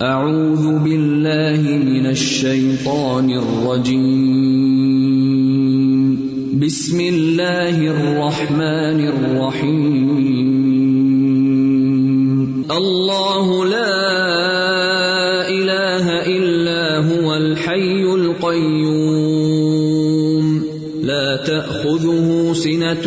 اعوذ باللہ من الشیطان الرجیم بسم اللہ الرحمن الرحیم اللہ لا الہ الا هو الحی القیوم لا تأخذه سنة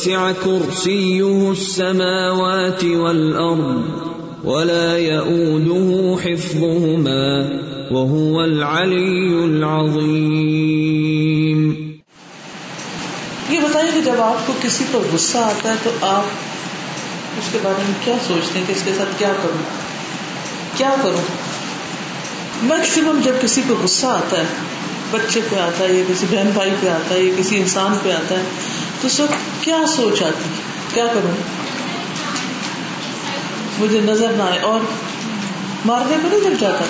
وسع كرسيه السماوات والأرض ولا يؤوده حفظهما وهو العلي العظيم یہ بتائیے کہ جب آپ کو کسی پر غصہ آتا ہے تو آپ اس کے بارے میں کیا سوچتے ہیں کہ اس کے ساتھ کیا کروں؟ کیا کروں؟ میکسیمم جب کسی کو غصہ آتا ہے، بچے پہ آتا ہے، یا کسی بہن بھائی پہ آتا ہے، یا کسی انسان پہ آتا ہے تو اس وقت کیا سوچ آتی؟ کیا کروں؟ مجھے نظر نہ آئے اور مارنے کو نہیں لگ جاتا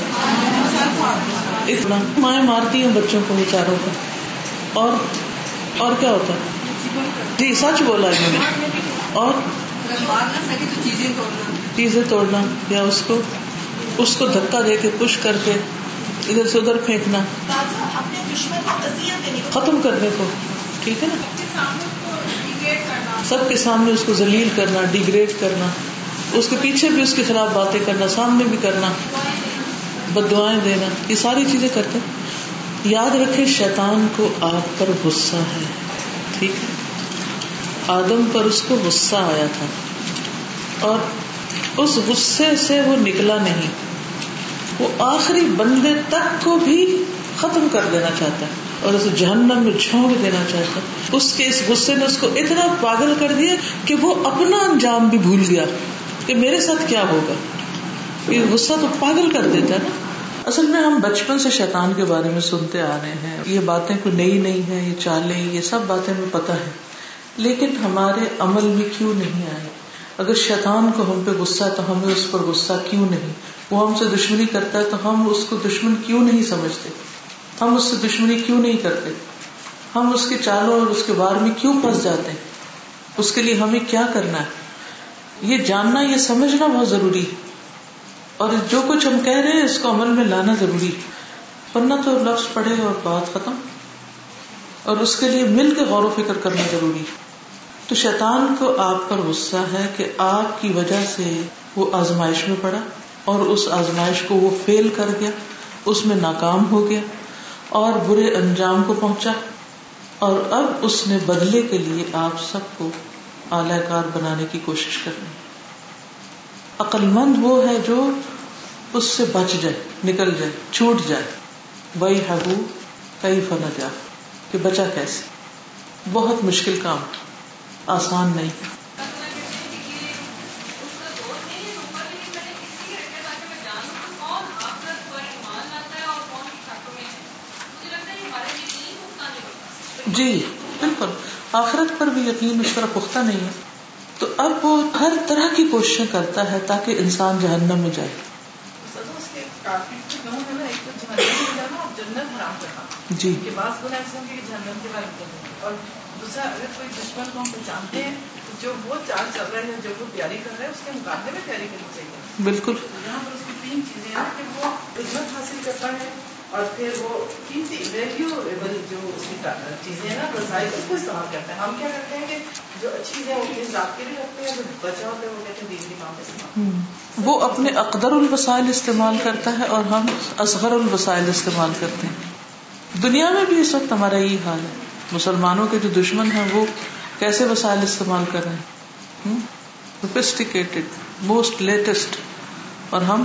اتنا مائیں مارتی ہیں بچوں کو بیچاروں کو۔ اور اور کیا ہوتا؟ ہے جی سچ بولا انہوں نے۔ اور چیزیں توڑنا یا اس کو اس کو دھکا دے کے پش کر کے ادھر سے ادھر پھینکنا۔ ختم کرنے کو۔ ٹھیک ہے نا؟ سب کے سامنے اس کو ذلیل کرنا ڈیگریڈ کرنا، اس کے پیچھے بھی اس کے خلاف باتیں کرنا، سامنے بھی کرنا بد دعائیں دینا، یہ ساری چیزیں کرتے یاد رکھے شیطان کو آپ پر غصہ ہے، ٹھیک ہے؟ آدم پر اس کو غصہ آیا تھا۔ اور اس غصے سے وہ نکلا نہیں۔ وہ آخری بندے تک کو بھی ختم کر دینا چاہتا ہے۔ اور اسے جہنم میں جھونک دینا چاہتا اس کے اس غصے نے اس کو اتنا پاگل کر دیا کہ وہ اپنا انجام بھی بھول گیا کہ میرے ساتھ کیا ہوگا۔ یہ غصہ تو پاگل کر دیتا ہے نا۔ اصل میں ہم بچپن سے شیطان کے بارے میں سنتے آ رہے ہیں۔ یہ باتیں کوئی نئی نہیں ہے یہ چالیں، یہ سب باتیں ہمیں پتا ہے لیکن ہمارے عمل میں کیوں نہیں آئے؟ اگر شیطان کو ہم پہ غصہ ہے تو ہمیں اس پر غصہ کیوں نہیں؟ وہ ہم سے دشمنی کرتا ہے تو ہم اس کو دشمن کیوں نہیں سمجھتے؟ ہم اس سے دشمنی کیوں نہیں کرتے؟ ہم اس کے چالوں اور اس کے بار میں کیوں پھنس جاتے؟ ہیں اس کے لیے ہمیں کیا کرنا ہے؟ یہ جاننا، یہ سمجھنا بہت ضروری اور جو کچھ ہم کہہ رہے ہیں، اس کو عمل میں لانا ضروری ورنہ تو لفظ پڑے اور بات ختم۔ اور اس کے لیے مل کے غور و فکر کرنا ضروری تو شیطان کو آپ پر غصہ ہے کہ آپ کی وجہ سے وہ آزمائش میں پڑا اور اس آزمائش کو وہ فیل کر گیا، اس میں ناکام ہو گیا۔ اور برے انجام کو پہنچا۔ اور اب اس نے بدلے کے لیے آپ سب کو اعلی کار بنانے کی کوشش کرنی عقل مند وہ ہے جو اس سے بچ جائے، نکل جائے، چھوٹ جائے۔ وہی ہبو کئی فن جا کہ بچا کیسے؟ بہت مشکل کام، آسان نہیں۔ جی۔ بالکل۔ آخرت پر بھی یقین اس طرح پختہ نہیں ہے۔ تو اب وہ ہر طرح کی کوششیں کرتا ہے تاکہ انسان جہنم میں جائے۔ جی۔ اور دوسرا اگر کوئی دشمن کو ہم پہچانتے ہیں جو وہ چال چل رہے ہیں جو وہ تیاری کر رہے ہیں اس کے مقابلے میں تیاری کرنی چاہیے۔ بالکل۔ یہاں پر اس کی تین چیزیں ہیں کہ وہ عزت حاصل کرتا ہے اور پھر وہ تین ویلیویبل جو اس کی چیزیں ہیں نا وسائل اس کو استعمال کرتے ہیں۔ ہم کیا کرتے ہیں کہ جو اچھی چیزیں ہوتی ہیں ذات کے لیے رکھتے ہیں، جو بچا ہوتا ہے وہ کہتے ہیں دیگری کام استعمال وہ اپنے اقدر الوسائل استعمال کرتا ہے اور ہم اصغر الوسائل استعمال کرتے ہیں۔ دنیا میں بھی اس وقت ہمارا یہی حال ہے۔ مسلمانوں کے جو دشمن ہیں، وہ کیسے وسائل استعمال کر رہے ہیں؟ موسٹ لیٹسٹ اور ہم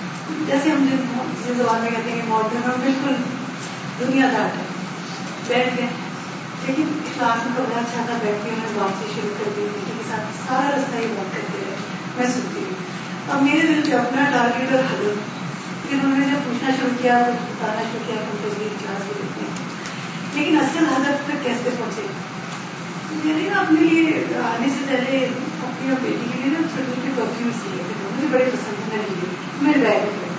جیسے ہم جس زبان میں کہتے ہیں ماڈرن اور بالکل دنیا دار ہے بیٹھ گئے لیکن کلاس میں بڑا اچھا تھا، بیٹھ کے انہوں نے بات سے شروع کر دی بیٹی کے ساتھ سارا رستہ یہ بات کرتے رہے۔ میں سنتی ہوں۔ اب میرے دل پہ اپنا ٹارگیٹ اور حضرت پھر انہوں نے جب پوچھنا شروع کیا، تو بتانا شروع کیا ہم تصویر کلاس میں دیکھتے ہیں لیکن اصل حضرت تک کیسے پہنچے؟ میں نے نا اپنے لیے آنے سے پہلے اپنی اور بیٹی کے لیے نا چھوٹے چھوٹے پرفیوم لیے تھے مجھے بڑے پسند ہیں لیے میرے بیگ میں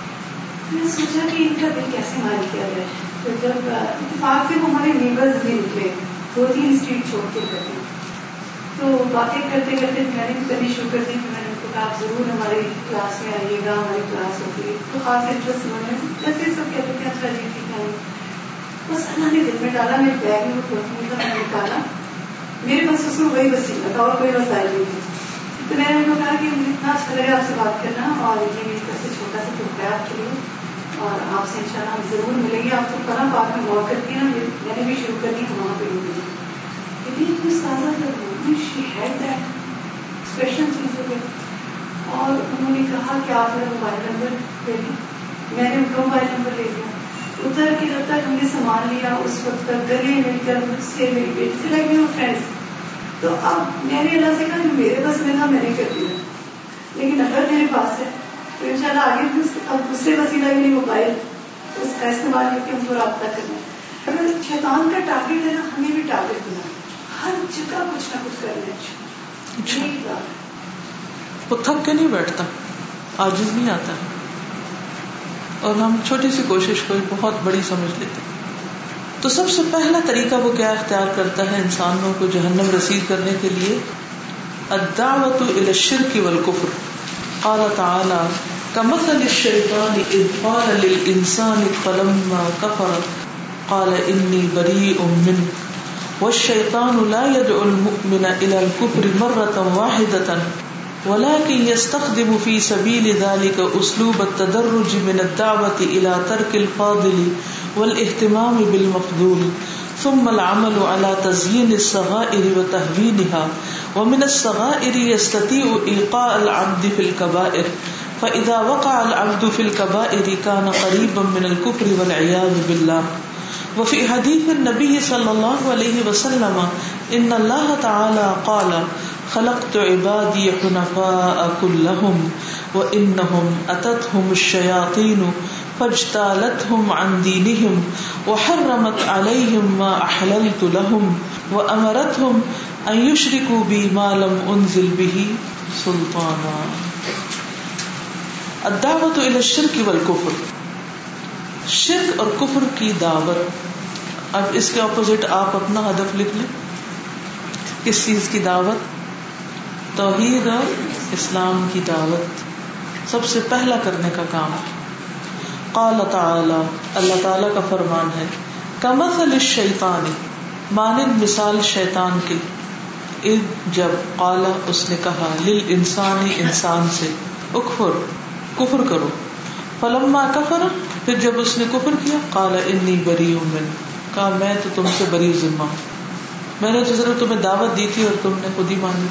میں نے سوچا کہ ان کا دل کیسے مار کیا جائے۔ تو جب اتفاق سے وہ ہمارے نیبرز بھی نکلے۔ دو تین اسٹریٹ چھوڑ کے کرتے تو باتیں کرتے کرتے میں نے بھی کرنی شروع کر دی کہ میں نے ان کو کہا آپ ضرور ہماری کلاس میں آئیے گا، ہماری کلاس ہوتی ہے تو خاص انٹرسٹ انہوں نے جیسے سب کہتے تھے اچھا جی ٹھیک ہے۔ بس اللہ نے دل میں ڈالا میرے بیگ میں وہ پرفیوم تھا میں نے نکالا۔ میرے پاس اس میں وہی وسیلہ تھا اور کوئی وسائل نہیں۔ تھی تو میں نے ان کو کہا کہ مجھے اتنا اچھا لگا آپ سے بات کرنا اور یہ میری طرف سے چھوٹا سا ٹکڑا آپ کے لیے اور آپ سے انشاءاللہ ہم ضرور ملیں گے۔ آپ کو پناہ پاک میں غور کرتی ہیں نا، میں نے بھی شروع کر دی وہاں پہ ملیں گے لیکن اتنی سادہ شی ہیڈ دیٹ اسپیشل چیزوں پہ اور انہوں نے کہا کہ آپ میرا موبائل نمبر دے دیں میں نے ان کا موبائل نمبر لے لیا۔ اتر کے جب تک ہم نے سامان لیا۔ اس وقت تک گلے مل کر مجھ سے میری بیٹی سے لگی وہ فرینڈس تو اب میں نے اللہ سے کہا کہ میرے پاس ملا میں نے کر دیا۔ لیکن اگر میرے پاس ہے تو ان شاء اللہ آگے بھی اب دوسرے وسیلہ موبائل اس کا استعمال کر کے ہم کو رابطہ کرنا اگر شیطان کا ٹارگیٹ ہے نا ہمیں بھی ٹارگیٹ بنا ہر جگہ کچھ نہ کچھ کرنا ہے۔ وہ تھک کے نہیں بیٹھتا۔ آج نہیں آتا۔ اور ہم چھوٹی سی کوشش کو بہت بڑی سمجھ لیتے تو سب سے پہلا طریقہ وہ کیا اختیار کرتا ہے انسانوں کو جہنم رسید کرنے کے لیے؟ الدعوت الى الشرك والكفر۔ قال تعالى كمثل الشيطان اذ قال للانسان فلما كفر قال اني بريء منك والشيطان لا يدعو المؤمن الى الكفر مرة واحدة، ولكن يستخدم في سبيل ذلك اسلوب التدرج من الدعوة الى ترك الفاضل والاهتمام بالمفضول. ثم العمل على تزيين الصغائر وتهوينها، ومن الصغائر يستطيع إيقاء العبد في الكبائر. فإذا وقع العبد في الكبائر كان قريبا من الكفر والعياذ بالله وفي حديث النبي صلى الله عليه وسلم إن الله تعالى قال خلقت عبادي حنفاء كلهم وإنهم أتتهم الشياطين فاجتالتهم عن دينهم وحرمت عليهم ما أحللت لهم وأمرتهم أن يشركوا بي ما لم أنزل به سلطانا الدعوة إلى الشرك والكفر. شرک اور کفر کی دعوت. اب اس کے اپوزٹ آپ اپنا ہدف لکھ لیں. کس چیز کی دعوت؟ توحید اور اسلام کی دعوت. سب سے پہلا کرنے کا کام. قال تعالی، اللہ تعالی کا فرمان ہے، کمثل الشیطان، مانند مثال شیطان کے. جب قالا اس نے کہا لل انسان انسان سے، اکفر. کفر کرو۔ فلما کفر، پھر جب اس نے کفر کیا قالا انی بری من کہا، میں تو تم سے بری ذمہ ہوں۔ میں نے تو ضرور تمہیں دعوت دی تھی اور تم نے خود ہی مانی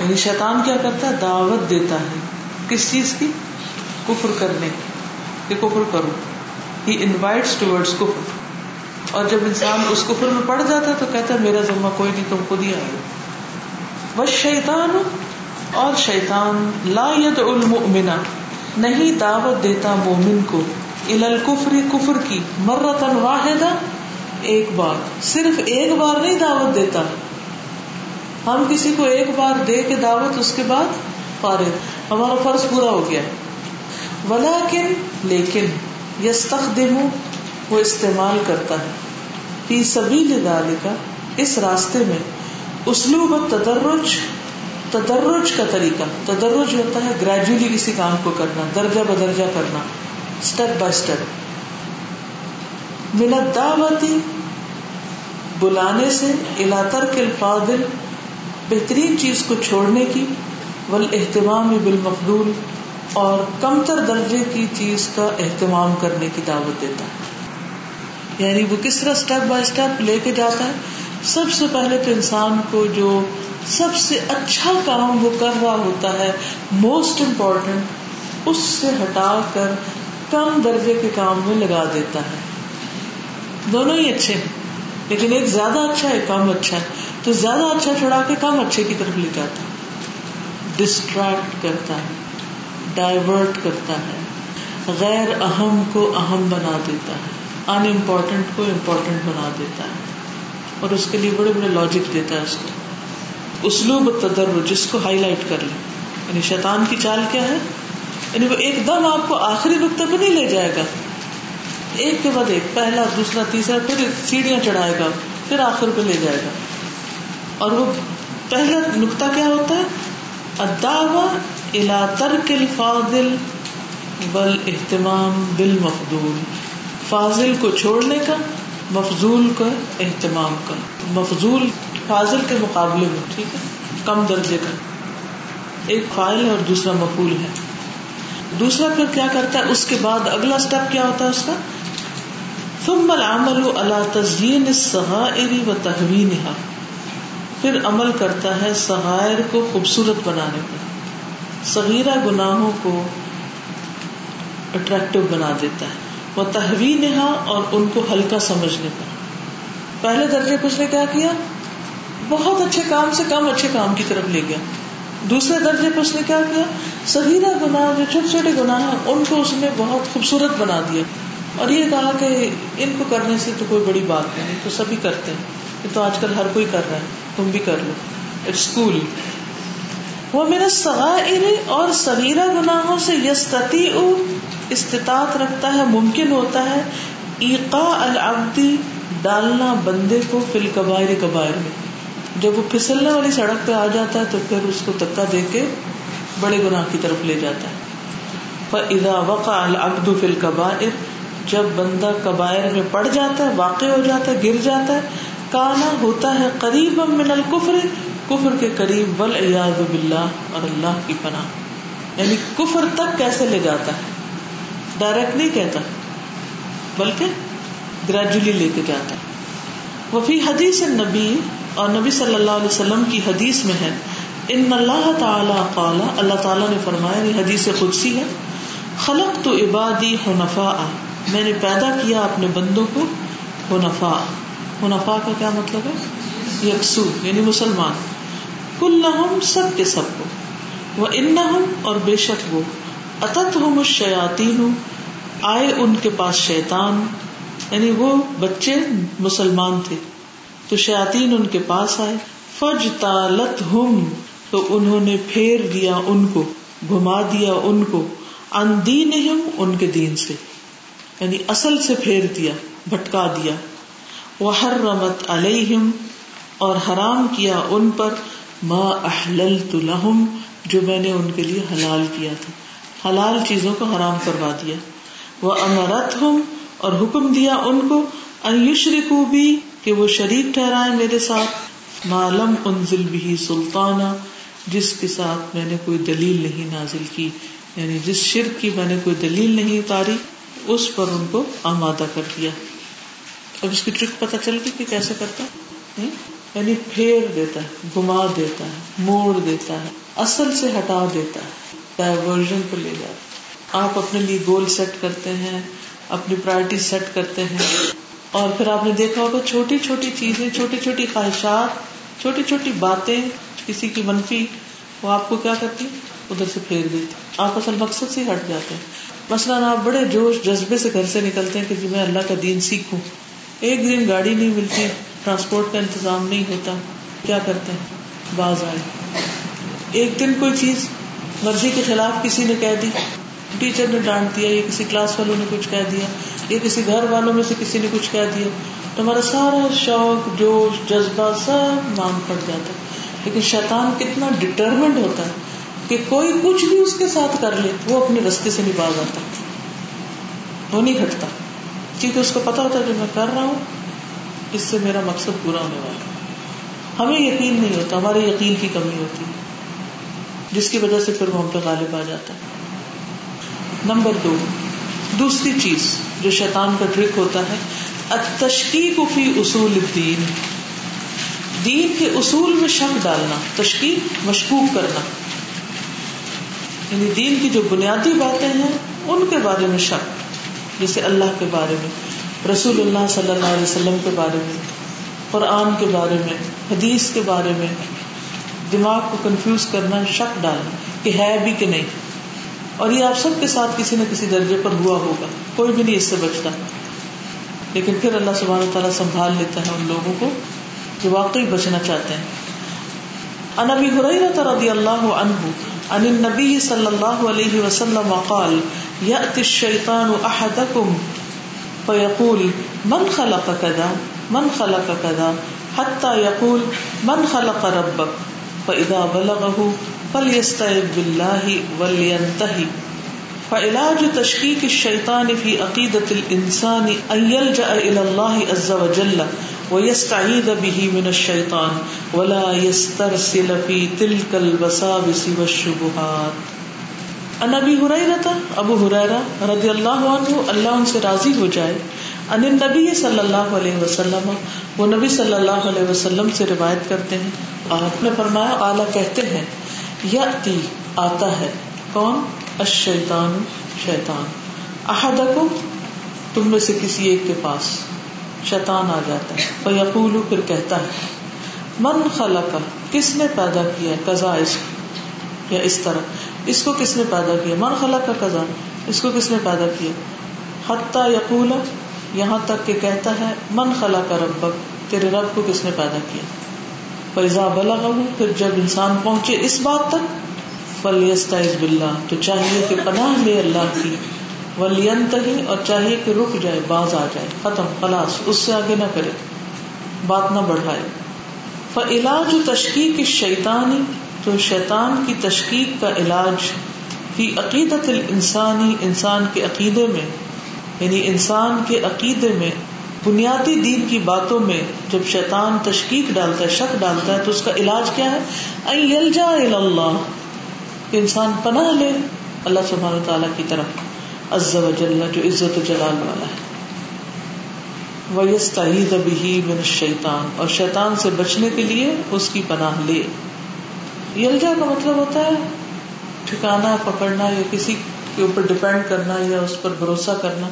یعنی شیطان کیا کرتا ہے؟ دعوت دیتا ہے۔ کس چیز کی؟ کفر کرنے کہ کفر کرو۔ ہی انوائٹس ٹوڈز کفر۔ اور جب انسان اس کفر میں پڑ جاتا ہے تو کہتا ہے، میرا ذمہ کوئی نہیں، تم خود ہی آئے بس شیطان اور شیطان لا ید المؤمنا نہیں دعوت دیتا مومن کو۔ الکفری کفر کی مرتن واحدہ، ایک بار۔ صرف ایک بار نہیں دعوت دیتا۔ ہم کسی کو ایک بار دے کے دعوت اس کے بعد فارغ ہمارا فرض پورا ہو گیا۔ ولیکن، لیکن یس وہ استعمال کرتا ہے۔ فی سبیل ذالک اس راستے میں۔ اسلوب تدرج تدرج کا طریقہ، تدرج ہوتا ہے گریجولی کسی کام کو کرنا، درجہ بدرجہ کرنا اسٹیپ بائی اسٹیپ منت دعوتی بلانے سے الاتر کے الفاظل بہترین چیز کو چھوڑنے کی ول اہتمام بالمقدول اور کم تر درجے کی چیز کا اہتمام کرنے کی دعوت دیتا ہے۔ یعنی وہ کس طرح اسٹیپ بائی اسٹیپ لے کے جاتا ہے؟ سب سے پہلے تو انسان کو جو سب سے اچھا کام وہ کر رہا ہوتا ہے موسٹ امپورٹینٹ اس سے ہٹا کر کم درجے کے کام میں لگا دیتا ہے۔ دونوں ہی اچھے ہیں، لیکن ایک زیادہ اچھا ہے کم اچھا ہے۔ تو زیادہ اچھا چھڑا کے کم اچھے کی طرف لے جاتا ہے۔ ڈسٹریکٹ کرتا ہے ڈائیورٹ کرتا ہے۔ غیر اہم کو اہم بنا دیتا ہے ان امپورٹینٹ کو امپورٹینٹ بنا دیتا ہے۔ اور اس کے لیے بڑے بڑے لاجک دیتا ہے اس کو۔ اسلوب تدر جس کو ہائی لائٹ کر لیں۔ یعنی شیطان کی چال کیا ہے؟ یعنی وہ ایک دم آپ کو آخری نقطے پہ نہیں لے جائے گا۔ ایک کے بعد ایک، پہلا، دوسرا، تیسرا، پھر سیڑھیاں چڑھائے گا، پھر آخر پہ لے جائے گا۔ اور وہ پہلا نقطہ کیا ہوتا ہے؟ اداوا الا ترک الفاضل بل اہتمام بال مفدول فاضل کو چھوڑنے کا، مفضول کا، اہتمام کا۔ مفضول فاضل کے مقابلے میں، ٹھیک ہے؟ کم درجے کا۔ ایک فائل ہے اور دوسرا مفول ہے۔ دوسرا پھر کیا کرتا ہے؟ اس کے بعد اگلا اسٹیپ کیا ہوتا ہے اس کا؟ ثم العمل على تزيين الصغائر و تهوينها پھر عمل کرتا ہے صغائر کو خوبصورت بنانے پر۔ صغیرہ گناہوں کو اٹریکٹو بنا دیتا ہے۔ وہ تحوین اور ان کو ہلکا سمجھنے پر۔ پہلے درجے کو اس نے کیا کیا؟ بہت اچھے کام سے کم اچھے کام کی طرف لے گیا۔ دوسرے درجے پہ اس نے کیا کیا؟ صغیرہ گناہ، جو چھوٹے چھوٹے گناہ ہیں، ان کو اس نے بہت خوبصورت بنا دیا۔ اور یہ کہا کہ ان کو کرنے سے تو کوئی بڑی بات نہیں، تو سبھی کرتے ہیں۔ یہ تو آج کل ہر کوئی کر رہا ہے، تم بھی کر لو۔ اسکول وہ میرا سغائر اور صغیرہ گناہوں سے یستتی استطاعت رکھتا ہے، ممکن ہوتا ہے ایقا العبدی ڈالنا بندے کو فل کبائر کبائر میں۔ جب وہ پھسلنے والی سڑک پہ آ جاتا ہے تو پھر اس کو دکا دے کے بڑے گناہ کی طرف لے جاتا ہے۔ ادا وقع العبد فل کبائر جب بندہ کبائر میں پڑ جاتا ہے، واقع ہو جاتا ہے، گر جاتا ہے، کانا ہوتا ہے قریب من الکفر کفر کے قریب بل ایاز باللہ اور اللہ کی پناہ۔ یعنی کفر تک کیسے لے جاتا ہے؟ ڈائریکٹ نہیں کہتا، بلکہ گریجولی لے کے جاتا ہے۔ وفی حدیث نبی اور نبی صلی اللہ علیہ وسلم کی حدیث میں ہے، ان اللہ تعالی قال اللہ تعالیٰ نے فرمایا، یہ حدیث خدسی ہے۔ خلق تو عبادی حنفا میں نے پیدا کیا اپنے بندوں کو حنفا حنفا کا کیا مطلب ہے؟ یکسو یعنی مسلمان۔ کل نہ سب کے سب کو۔ وہ ان اور بے شک وہ۔ اتت ہوں شیاتین آئے ان کے پاس شیتان یعنی وہ بچے مسلمان تھے۔ تو شیاتین ان کے پاس آئے۔ فج تالت ہم تو انہوں نے پھیر دیا ان کو، گھما دیا ان کو ان دین ان کے دین سے۔ یعنی اصل سے پھیر دیا، بھٹکا دیا۔ وہ ہر رمت علیہم، اور حرام کیا ان پر۔ ما احللت لہم، جو میں نے ان کے لیے حلال کیا تھا۔ حلال چیزوں کو حرام کروا دیا۔ وہ امرت ہوں اور حکم دیا ان کو کو بھی کہ وہ شریک ٹھہرائے میرے ساتھ۔ معلوم انزل بھی سلطانہ جس کے ساتھ میں نے کوئی دلیل نہیں نازل کی یعنی جس شرک کی میں نے کوئی دلیل نہیں اتاری، اس پر ان کو آمادہ کر دیا۔ اب اس کی ٹرک پتہ چل گئی کہ کیسے کرتا یعنی پھیر دیتا ہے گما دیتا ہے، موڑ دیتا ہے، اصل سے ہٹا دیتا ہے ڈائیورژن کو لے جاتے آپ اپنے لیے گول سیٹ کرتے ہیں، اپنی پرائرٹی سیٹ کرتے ہیں۔ اور پھر آپ نے دیکھا ہوگا چھوٹی چھوٹی چیزیں، چھوٹی چھوٹی خواہشات، چھوٹی چھوٹی باتیں کسی کی منفی، وہ آپ کو کیا کرتی؟ ادھر سے پھیر دیتی۔ آپ اصل مقصد سے ہٹ جاتے ہیں۔ مثلاً آپ بڑے جوش جذبے سے گھر سے نکلتے ہیں کہ جی میں اللہ کا دین سیکھوں۔ ایک دن گاڑی نہیں ملتی، ٹرانسپورٹ کا انتظام نہیں ہوتا۔ کیا کرتے ہیں؟ باز آئے۔ ایک دن کوئی چیز مرضی کے خلاف کسی نے کہہ دی۔ ٹیچر نے ڈانٹ دیا، یا کسی کلاس والوں نے کچھ کہہ دیا۔ یا کسی گھر والوں میں سے کسی نے کچھ کہہ دیا تو ہمارا سارا شوق، جوش، جذبہ سب مانگ پڑ جاتا ہے۔ لیکن شیطان کتنا ڈٹرمنٹ ہوتا ہے کہ کوئی کچھ بھی اس کے ساتھ کر لے، وہ اپنے رستے سے نہیں باز آتا وہ نہیں ہٹتا کیونکہ اس کو پتا ہوتا ہے جو میں کر رہا ہوں، اس سے میرا مقصد پورا ہونے والا ہمیں یقین نہیں ہوتا، ہمارے یقین کی کمی ہوتی ہے، جس کی وجہ سے پھر وہ ہم پہ غالب آ جاتا ہے۔ نمبر دو، دوسری چیز۔ جو شیطان کا ٹرک ہوتا ہے، التشکیک فی اصول الدین۔ دین کے اصول میں شک ڈالنا تشکیق مشکوک کرنا۔ یعنی دین کی جو بنیادی باتیں ہیں، ان کے بارے میں شک، جیسے اللہ کے بارے میں، رسول اللہ صلی اللہ علیہ وسلم کے بارے میں، قرآن کے بارے میں، حدیث کے بارے میں۔ دماغ کو کنفیوز کرنا، شک ڈالنا کہ ہے بھی کہ نہیں۔ اور یہ آپ سب کے ساتھ کسی نہ کسی درجے پر ہوا ہوگا، کوئی بھی نہیں اس سے بچتا۔ لیکن پھر اللہ سبحانہ تعالیٰ سنبھال لیتا ہے ان لوگوں کو جو واقعی بچنا چاہتے ہیں۔ عن ابي هريره رضي الله عنه عن النبي صلى الله عليه وسلم قال ياتي الشيطان احدكم فيقول من خلق كذا من خلق كذا حتى يقول من خلق ربك فاذا بلغه فليستعذ بالله ولينتهي فعلاج تشکیک الشیطان فی عقیدت الانسان ان یلجأ الى اللہ عز وجل ویستعید به من الشیطان ولا یسترسل فی تلک الوساوس والشبہات ان ابی حریرہ ابو حریرہ رضی اللہ عنہ اللہ ان سے راضی ہو جائے۔ ان النبی صلی اللہ علیہ وسلم، وہ نبی صلی اللہ علیہ وسلم سے روایت کرتے ہیں۔ آپ نے فرمایا اعلیٰ کہتے ہیں یأتی آتا ہے۔ کون؟ الشیطان، شیطان۔ احدکم، تم میں سے کسی ایک کے پاس شیطان آ جاتا ہے۔ فیقول پھر کہتا ہے، من خلق، کس نے پیدا کیا قضا اس یا اس طرح۔ اس کو کس نے پیدا کیا من خلق کا قضا اس کو کس نے پیدا کیا حتی یقول، یہاں تک کہ کہتا ہے، من خلق ربک، تیرے رب کو کس نے پیدا کیا فیضا بلغ پھر جب انسان پہنچے اس بات تک فلیستعذ باللہ تو چاہیے کہ پناہ لے اللہ کی۔ ولینتہی اور چاہیے کہ رک جائے، باز آ جائے، ختم، خلاص، اس سے آگے نہ کرے۔ بات نہ بڑھائے۔ فعلاج تشکیق شیطانی تو شیطان کی تشکیق کا علاج فی عقیدت الانسانی، انسان کے عقیدے میں یعنی انسان کے عقیدے میں بنیادی دین کی باتوں میں جب شیطان تشکیق ڈالتا ہے، شک ڈالتا ہے، تو اس کا علاج کیا ہے؟ اللہ کہ انسان پناہ لے اللہ سبحانہ تعالیٰ کی طرف۔ عز و جل، جو عزت و جلال والا ہے۔ وَيَسْتَعِيدَ بِهِ مِنَ الشَّيْطَانِ۔ اور شیطان سے بچنے کے لیے اس کی پناہ لے۔ یلجا کا مطلب ہوتا ہے ٹھکانا، پکڑنا یا کسی کے اوپر ڈپینڈ کرنا یا اس پر بھروسہ کرنا۔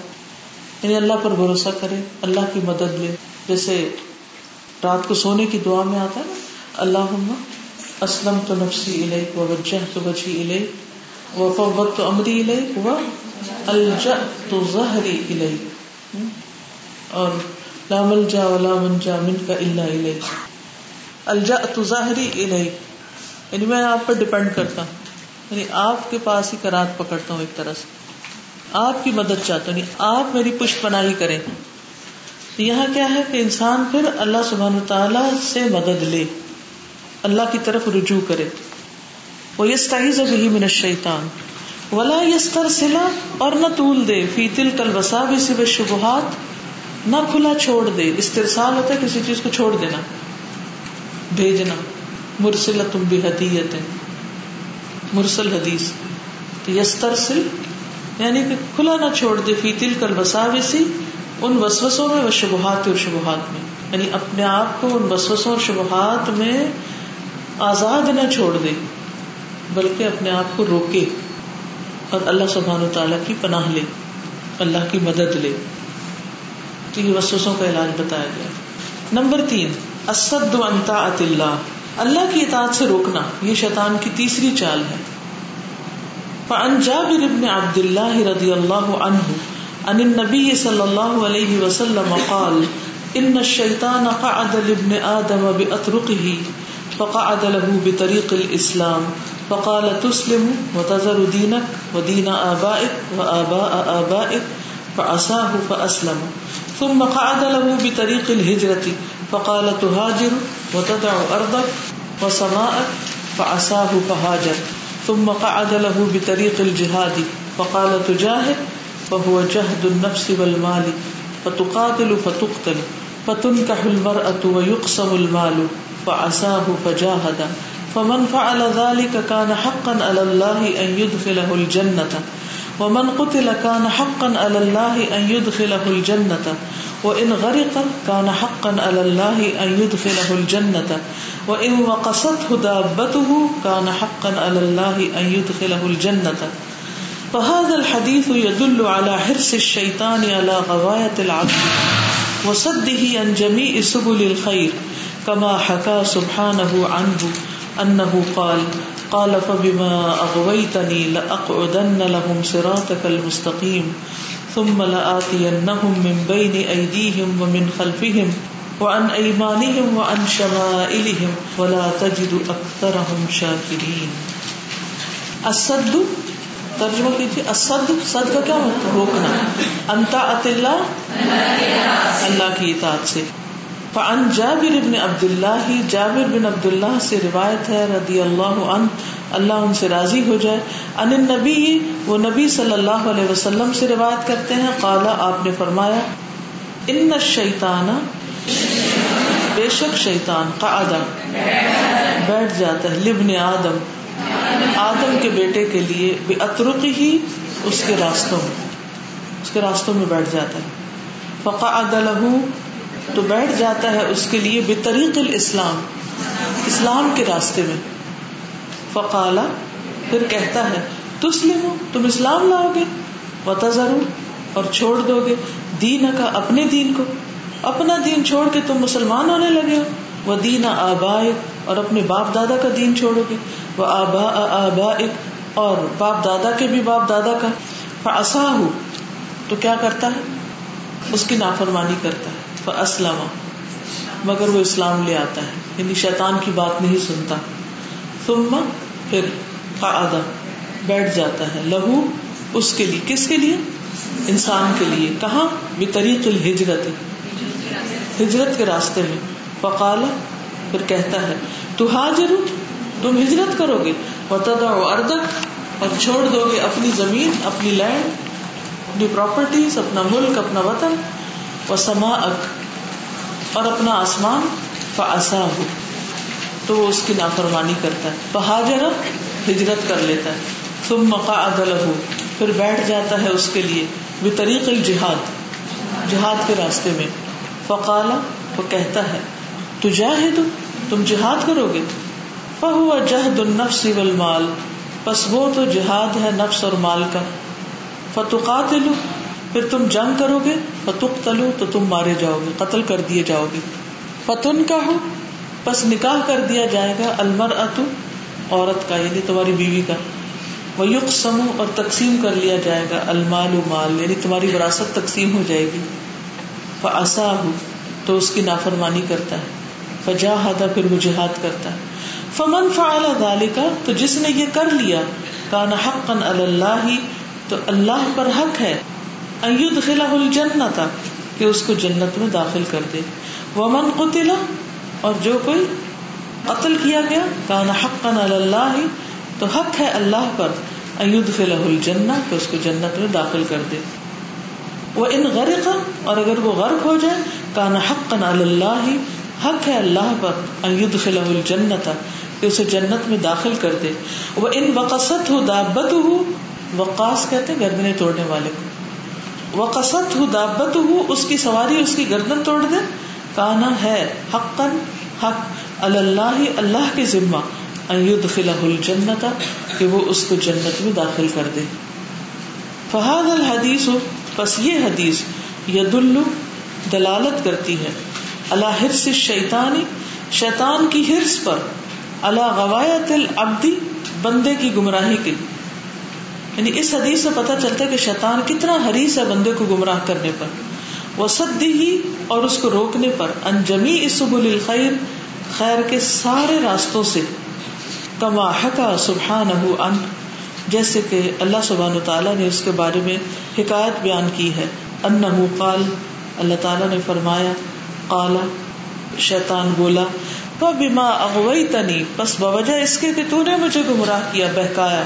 یعنی اللہ پر بھروسہ کرے، اللہ کی مدد لے۔ جیسے رات کو سونے کی دعا میں آتا ہے نا اللہ اسلم تو نفسی الیک وجہ تو بچی الیک و فوت تو امری الیک و الجا تو ظہری الیک۔ اور لا ملجا ولا منجا من کا الا الیک۔ الجا تو ظاہری الیک۔ یعنی میں آپ پر ڈپینڈ کرتا ہوں۔ یعنی آپ کے پاس ہی کرات پکڑتا ہوں ایک طرح سے۔ آپ کی مدد چاہتا ہوں یعنی آپ میری پشت پناہی کریں۔ یہاں کیا ہے کہ انسان پھر اللہ سبحانہ تعالی سے مدد لے۔ اللہ کی طرف رجوع کرے۔ وہ یس تائز ابھی من شیتان ولا یستر سلا اور نہ طول دے۔ فی تل کل بسا بھی سب شبہات نہ کھلا چھوڑ دے۔ استرسال ہوتا ہے کسی چیز کو چھوڑ دینا۔ بھیجنا۔ مرسل تم بھی حدیت مرسل حدیث۔ یستر سل یعنی کہ کھلا نہ چھوڑ دے، فی تل کل بسا سی ان وسوسوں میں و شبہات اور شبہات میں۔ یعنی اپنے آپ کو ان وسوسوں اور شبہات میں آزاد نہ چھوڑ دے، بلکہ اپنے آپ کو روکے اور اللہ سبحان و تعالیٰ کی پناہ لے، اللہ کی مدد لے۔ تو یہ وسوسوں کا علاج بتایا گیا۔ نمبر تین اسد انتا اللہ۔ اللہ کی اطاعت سے روکنا، یہ شیطان کی تیسری چال ہے۔ فعن جابر ابن عبد اللہ رضی اللہ عنہ عن النبی صلی اللہ علیہ وسلم قال ان الشیطان قعد لابن آدم بأطرقه، فقعد له بطريق الإسلام فقال، تسلم وتذر دينك ودين آبائك وآباء آبائك فعساه فأسلم. ثم قعد له بطريق الهجرة فقال، تهاجر وتدع أرضك وسماءك فعساه فهاجر. ثم قعد له بطريق الجهاد، فقال تجاهد، فهو جهد النفس والمال، فتقاتل فتقتل، فتنكح المرأة ويقسم المال، فعساه فجاهد. فمن فعل ذلك كان حقا على الله أن يدخله الجنة، ومن قتل كان حقا على الله أن يدخله الجنة. وإن غرق كان حقا على الله أن يدخله الجنة. وإن وقصته دابته كان حقا على الله أن يدخله الجنة. فهذا الحديث يدل على حرص الشيطان على غواية العبد. وصده عن جميع سبل الخير. كما حكى سبحانه عنه أنه قال قال فبما أغويتني لأقعدن لهم صراطك المستقيم. ثم لآتينهم من بين أيديهم ومن خلفهم وعن أيمانهم وعن شمائلهم ولا تجد أكثرهم شاكرين. السد، ترجمہ کیجیے اسد سد کا کیا مطلب؟ روکنا۔ انتا اللہ اللہ کی اطاعت سے۔ فعن جابر ابن عبد اللہ جابر بن عبد اللہ سے روایت ہے، رضی اللہ عنہ، اللہ ان سے راضی ہو جائے۔ ان نبی وہ نبی صلی اللہ علیہ وسلم سے روایت کرتے ہیں۔ قالا، آپ نے فرمایا، ان شیطان بے شک شیطان، قعدہ، بیٹھ جاتا ہے لبن آدم آدم کے بیٹے کے لیے، بے اترک ہی اس کے راستوں میں، اس کے راستوں میں بیٹھ جاتا ہے۔ فقعد له تو بیٹھ جاتا ہے اس کے لیے بے الاسلام، اسلام کے راستے میں۔ فقالا، پھر کہتا ہے تسلم تم اسلام لاؤ گے وتظرو اور چھوڑ دو گے۔ دین کا، اپنے دین کو۔ اپنا دین چھوڑ کے تم مسلمان ہونے لگے ہو۔ وہ دین آبائے اور اپنے باپ دادا کا دین چھوڑو گے۔ وہ آبا آبا اور باپ دادا کے بھی باپ دادا کا۔ فسا ہو تو کیا کرتا ہے؟ اس کی نافرمانی کرتا ہے۔ اسلم مگر وہ اسلام لے آتا ہے۔ یعنی شیطان کی بات نہیں سنتا۔ ثم پھر قعد بیٹھ جاتا ہے۔ لہو اس کے لیے۔ کس کے لیے؟ انسان کے لیے۔ کہاں؟ بھی طریق الحجرت ہجرت کے راستے میں۔ فقال۔ پھر کہتا ہے۔ تو حاضر تم ہجرت کرو گے۔ وتدا اردک اور چھوڑ دو گے اپنی زمین، اپنی لینڈ اپنی پراپرٹیز اپنا ملک، اپنا وطن۔ و سما اک اور اپنا آسمان فاسا ہو تو وہ اس کی نافرمانی کرتا ہے۔ بہاجر ہجرت کر لیتا ہے۔ تم مقا عدل ہو پھر بیٹھ جاتا ہے اس کے لیے۔ وہ طریق الجہاد جہاد کے راستے میں۔ فقالا وہ کہتا ہے تو جاہد تم جہاد کرو گے فہو جہد النفس والمال۔ پس وہ تو جہاد ہے نفس اور مال کا۔ فتقاتلو پھر تم جنگ کرو گے فتح تلو تو تم مارے جاؤ گے، قتل کر دیے جاؤ گے۔ فتن کا ہو بس نکاح کر دیا جائے گا المر اتو عورت کا یعنی تمہاری بیوی کا۔ وہ یق سمو اور تقسیم کر لیا جائے گا، المال مال یعنی تمہاری وراثت تقسیم ہو جائے گی۔ فسا ہو تو اس کی نافرمانی کرتا ہے۔ فجا ہدا پھر وہ جہاد کرتا ہے۔ فمن فعل ذالک تو جس نے یہ کر لیا کان حقا اللہ تو اللہ پر حق ہے۔ ایدخلہ الجنت کہ اس کو جنت میں داخل کر دے۔ ومن قتل، اور جو کوئی قتل کیا گیا کان حقا اللہ تو حق ہے اللہ پر ایدخلہ الجنہ کہ اس کو جنت میں داخل کر دے۔ وہ ان غرق، اور اگر وہ غرق ہو جائے کان حقا اللہ حق ہے اللہ پر ایدخلہ الجنت کہ اسے جنت میں داخل کر دے۔ وہ ان وقصت ہو دابت ہو وقاص کہتے گردنے توڑنے والے۔ کو وقصت ہو دابت ہو اس کی سواری، اس کی گردن توڑ دے۔ کانا ہے حق حق اللہ اللہ کے ذمہ۔ الجنت، کہ وہ اس کو جنت میں داخل کر دے۔ فہاد الحدیث بس یہ حدیث ید دلالت کرتی ہے۔ اللہ ہرس شیطانی شیطان کی ہرس پر۔ اللہ غوایت العبدی بندے کی گمراہی کی یعنی اس حدیث سے پتہ چلتا ہے کہ شیطان کتنا حریص ہے بندے کو گمراہ کرنے پر وہ ہی اور اس کو روکنے پر انجمی اسبل الخیر خیر کے سارے راستوں سے، کما حکا سبحان ان، جیسے کہ اللہ سبحان تعالیٰ نے اس کے بارے میں حکایت بیان کی ہے۔ ان قال، اللہ تعالیٰ نے فرمایا قالا شیطان بولا بما اغوئی تنی بس بوجہ اس کے کہ تو نے مجھے گمراہ کیا، بہکایا۔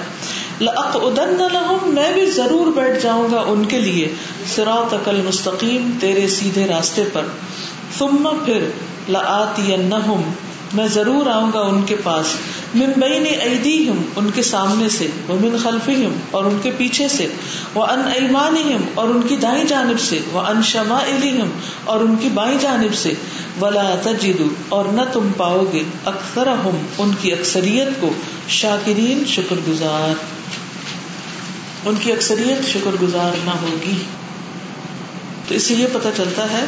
لَهُمْ، میں بھی ضرور بیٹھ جاؤں گا ان کے لیے۔ صراطک المستقیم، تیرے سیدھے راستے پر۔ ثم پھر لَآتِيَنَّهُمْ، میں ضرور آؤں گا ان کے پاس۔ من بین ایدیہم ان کے سامنے سے۔ وہ من خلفہم اور ان کے پیچھے سے۔ وہ ان ایمانہم اور ان کی دائیں جانب سے۔ وہ ان شمائلہم اور ان کی بائیں جانب سے۔ ولا تجدو اور نہ تم پاؤ گے اکثرہم، ان کی اکثریت کو۔ شاکرین شکر گزار ان کی اکثریت شکر گزار نہ ہوگی۔ تو اس سے یہ پتہ چلتا ہے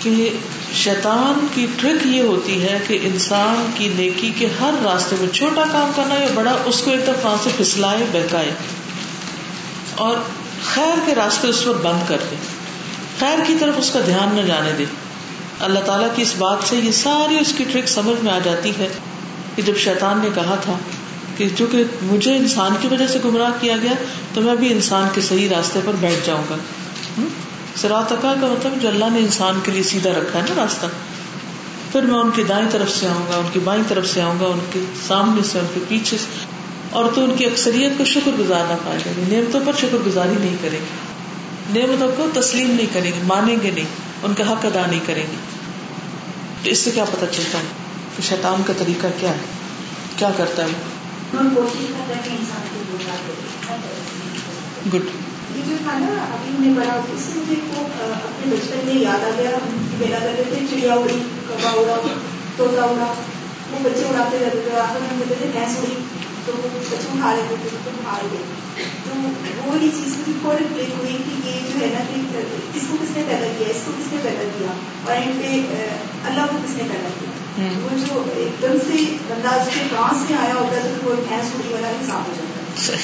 کہ شیطان کی ٹرک یہ ہوتی ہے کہ انسان کی نیکی کے ہر راستے میں چھوٹا کام کرنا یا بڑا، اس کو ایک طرف سے پھسلائے، بہکائے۔ اور خیر کے راستے اس پر بند کر دے۔ خیر کی طرف اس کا دھیان نہ جانے دے۔ اللہ تعالیٰ کی اس بات سے یہ ساری اس کی ٹرک سمجھ میں آ جاتی ہے کہ جب شیطان نے کہا تھا کہ چونکہ مجھے انسان کی وجہ سے گمراہ کیا گیا، تو میں بھی انسان کے صحیح راستے پر بیٹھ جاؤں گا۔ سرات کا مطلب جو اللہ نے انسان کے لیے سیدھا رکھا ہے نا راستہ۔ پھر میں ان کی دائیں طرف سے آؤں گا، ان کی بائیں طرف سے آؤں گا، ان کے سامنے سے، ان کے پیچھے سے۔ اور تو ان کی اکثریت کو شکر گزار نہ پائے گا یعنی نعمتوں پر شکر گزاری نہیں کریں گے۔ نعمتوں کو تسلیم نہیں کریں گے، مانیں گے نہیں، ان کا حق ادا نہیں کریں گے۔ تو اس سے کیا پتا چلتا ہے کہ شیطان کا طریقہ کیا ہے؟ کیا کرتا ہے؟ گڈ یہ جو تھا نا ابھی ہم نے پڑھا اس سے مجھے کو اپنے بچپن میں یاد آ گیا۔ ہم میلا کرتے تھے چڑیا اڑی کبا اڑا توتا اڑا۔ وہ بچے اڑاتے رہتے تھے۔ آخر ہم کہتے تھے بھینس اڑی۔ تو وہ بچوں کھا لیتے تھے تو ہار گئے تو وہ والی چیز کی فور کلک ہوئی کہ یہ جو ہے نا کہ اس کو کس نے پیدا کیا اس کو کس نے پیدا کیا اور اینڈ پہ اللہ کو کس نے پیدا کیا۔ وہ جو ایک دم سے بندہ اس کے کہاں سے آیا ہوتا ہے تو وہ بھینس اڑی والا حساب ہو جاتا۔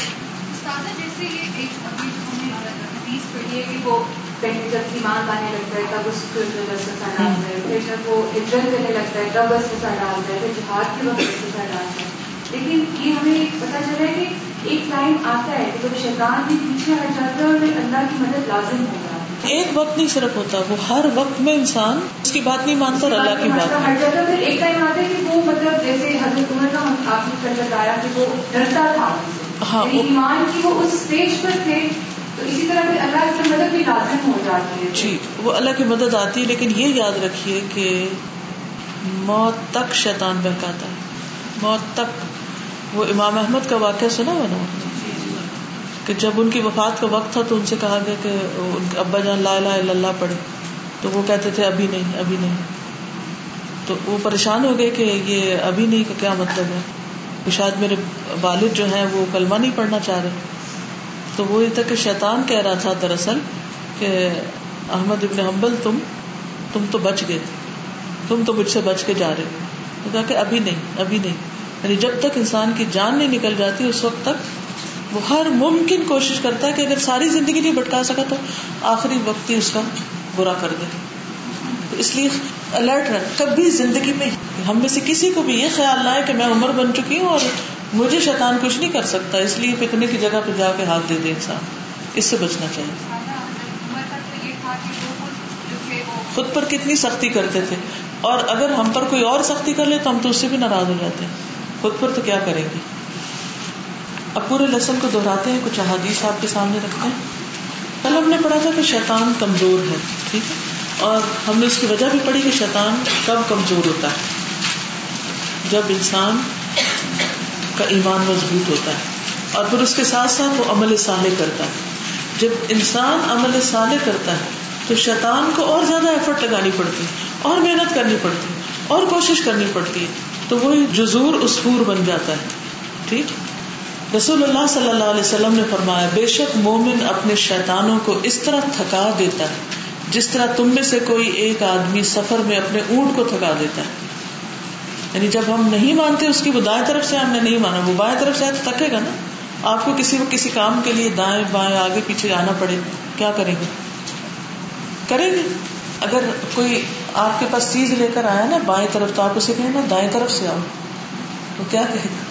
ہے جیسے یہ ایک ابھی حدیث پڑھی ہے کہ وہ پہلے جب ایمان آنے لگتا ہے تب اس کو ڈالتا ہے پھر جب وہ ہجرت کرنے لگتا ہے تب ڈالتا ہے پھر جہاد کے وقت ڈالتا ہے لیکن یہ ہمیں پتا چلا ہے کہ ایک ٹائم آتا ہے کہ جب شیطان بھی پیچھے ہٹ جاتا ہے اور پھر اللہ کی مدد لازم ہوگا ایک وقت نہیں صرف ہوتا وہ ہر وقت میں انسان اس کی بات نہیں مانتا اور اللہ کی بات پھر ایک ٹائم آتا ہے کہ وہ مطلب جیسے حضرت عمر کا آپ نے کل بتایا کہ وہ ڈرتا تھا ہاں ایمان کی وہ اس اسٹیج پر تھے تو اسی طرح پھر اللہ کی مدد بھی لازم ہو جاتی ہے۔ جی وہ اللہ کی مدد آتی ہے لیکن یہ یاد رکھیے کہ موت تک شیطان بہکاتا ہے۔ موت تک وہ امام احمد کا واقعہ سنا ہوا نا؟ کہ جب ان کی وفات کا وقت تھا تو ان سے کہا گیا کہ ابا جان لا الہ الا اللہ پڑھے تو وہ کہتے تھے ابھی نہیں ابھی نہیں۔ تو وہ پریشان ہو گئے کہ یہ ابھی نہیں کا کیا مطلب ہے۔ شاید میرے والد جو ہیں وہ کلمہ نہیں پڑھنا چاہ رہے۔ تو وہ یہ تھا کہ شیطان کہہ رہا تھا دراصل کہ احمد ابن حنبل، تم تم تو بچ گئے۔ تم تو مجھ سے بچ کے جا رہے۔ تو کہا کہ ابھی نہیں ابھی نہیں۔ یعنی جب تک انسان کی جان نہیں نکل جاتی، اس وقت تک وہ ہر ممکن کوشش کرتا ہے کہ اگر ساری زندگی نہیں بھٹکا سکا تو آخری وقت ہی اس کا برا کر دے۔ تو اس لیے الرٹ رہ کبھی زندگی میں ہم میں سے کسی کو بھی یہ خیال نہ ہے کہ میں عمر بن چکی ہوں اور مجھے شیطان کچھ نہیں کر سکتا۔ اس لیے پکنک کی جگہ پہ جا کے ہاتھ دے دے انسان۔ اس سے بچنا چاہیے۔ خود پر کتنی سختی کرتے تھے۔ اور اگر ہم پر کوئی اور سختی کر لے تو ہم تو اس سے بھی ناراض ہو جاتے ہیں۔ خود پر تو کیا کریں گے؟ اب پورے لسن کو دہراتے ہیں، کچھ احادیث آپ کے سامنے رکھتے ہیں۔ کل ہم نے پڑھا تھا کہ شیطان کمزور ہے، ٹھیک ہے؟ اور ہم نے اس کی وجہ بھی پڑھی کہ شیطان کب کمزور ہوتا ہے۔ جب انسان کا ایمان مضبوط ہوتا ہے، اور پھر اس کے ساتھ ساتھ وہ عمل صالح کرتا ہے۔ جب انسان عمل صالح کرتا ہے، تو شیطان کو اور زیادہ ایفرٹ لگانی پڑتی ہے اور محنت کرنی پڑتی ہے اور کوشش کرنی پڑتی ہے تو وہی جزور اسفور بن جاتا ہے، ٹھیک؟ رسول اللہ صلی اللہ علیہ وسلم نے فرمایا، بے شک مومن اپنے شیطانوں کو اس طرح تھکا دیتا ہے، جس طرح تم میں سے کوئی ایک آدمی سفر میں اپنے اونٹ کو تھکا دیتا ہے۔ یعنی جب ہم نہیں مانتے، اس کی وہ دائیں طرف سے ہم نے نہیں مانا، وہ بائیں طرف سے تو تھکے گا نا۔ آپ کو کسی کو کسی کام کے لیے دائیں بائیں آگے پیچھے جانا پڑے، کیا کریں گے؟ کریں گے۔ اگر کوئی آپ کے پاس چیز لے کر آیا نا، بائیں طرف تو آپ اسے کہیں نا، دائیں طرف سے آؤ۔ تو کیا کہے گا؟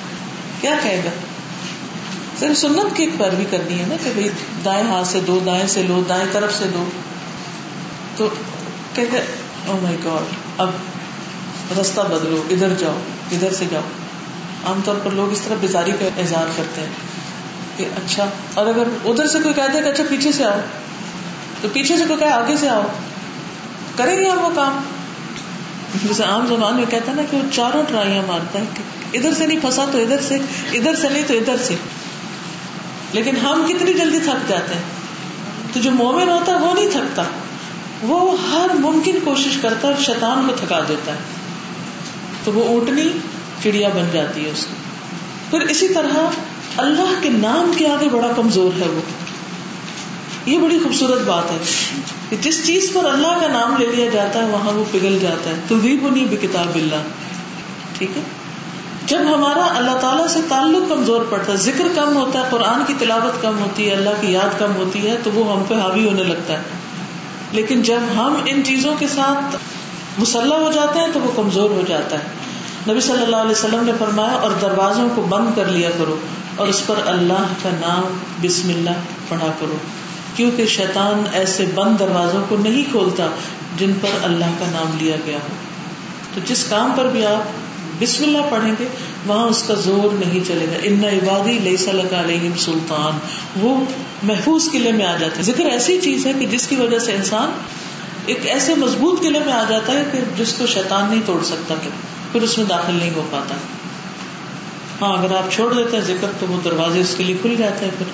کیا کہے گا؟ صرف سنت کی ایک پیروی کرنی ہے نا کہ بھائی دائیں ہاتھ سے دو، دائیں سے لو، دائیں طرف سے دو۔ تو کہ او مائی گاڈ اب رستہ بدلو، ادھر جاؤ، ادھر سے جاؤ۔ عام طور پر لوگ اس طرح بیزاری کا اظہار کرتے ہیں کہ اچھا اور اگر ادھر سے کوئی کہتے کہ اچھا پیچھے سے آؤ، تو پیچھے سے کوئی کہ آگے سے آؤ۔ کریں گے ہم وہ کام۔ جیسے عام زبان میں کہتا ہے نا کہ وہ چاروں ٹرائیاں مارتا ہے کہ ادھر سے نہیں پھنسا تو ادھر سے ادھر سے نہیں تو ادھر سے۔ لیکن ہم کتنی جلدی تھک جاتے ہیں؟ تو جو مومن ہوتا ہے وہ نہیں تھکتا۔ وہ ہر ممکن کوشش کرتا ہے اور شیطان کو تھکا دیتا ہے۔ تو وہ اونٹنی چڑیا بن جاتی ہے اس کی۔ پھر اسی طرح اللہ کے نام کے آگے بڑا کمزور ہے وہ۔ یہ بڑی خوبصورت بات ہے کہ جس چیز پر اللہ کا نام لے لیا جاتا ہے، وہاں وہ پگھل جاتا ہے۔ تو بھی بنی بھی کتاب اللہ۔ ٹھیک ہے؟ جب ہمارا اللہ تعالیٰ سے تعلق کمزور پڑتا ہے، ذکر کم ہوتا ہے، قرآن کی تلاوت کم ہوتی ہے، اللہ کی یاد کم ہوتی ہے، تو وہ ہم پہ حاوی ہونے لگتا ہے۔ لیکن جب ہم ان چیزوں کے ساتھ مسلح ہو جاتے ہیں، تو وہ کمزور ہو جاتا ہے۔ نبی صلی اللہ علیہ وسلم نے فرمایا، اور دروازوں کو بند کر لیا کرو، اور اس پر اللہ کا نام بسم اللہ پڑھا کرو۔ کیونکہ شیطان ایسے بند دروازوں کو نہیں کھولتا جن پر اللہ کا نام لیا گیا ہو۔ تو جس کام پر بھی آپ بسم اللہ پڑھیں گے، وہاں اس کا زور نہیں چلے گا۔ ان عبادی لئی صلی علیہ سلطان۔ وہ محفوظ قلعے میں آ جاتے ہیں۔ ذکر ایسی چیز ہے کہ جس کی وجہ سے انسان ایک ایسے مضبوط قلعے میں آ جاتا ہے کہ جس کو شیطان نہیں توڑ سکتا پھر اس میں داخل نہیں ہو پاتا۔ ہاں اگر آپ چھوڑ دیتے ہیں ذکر، تو وہ دروازے اس کے لیے کھل جاتے ہیں پھر۔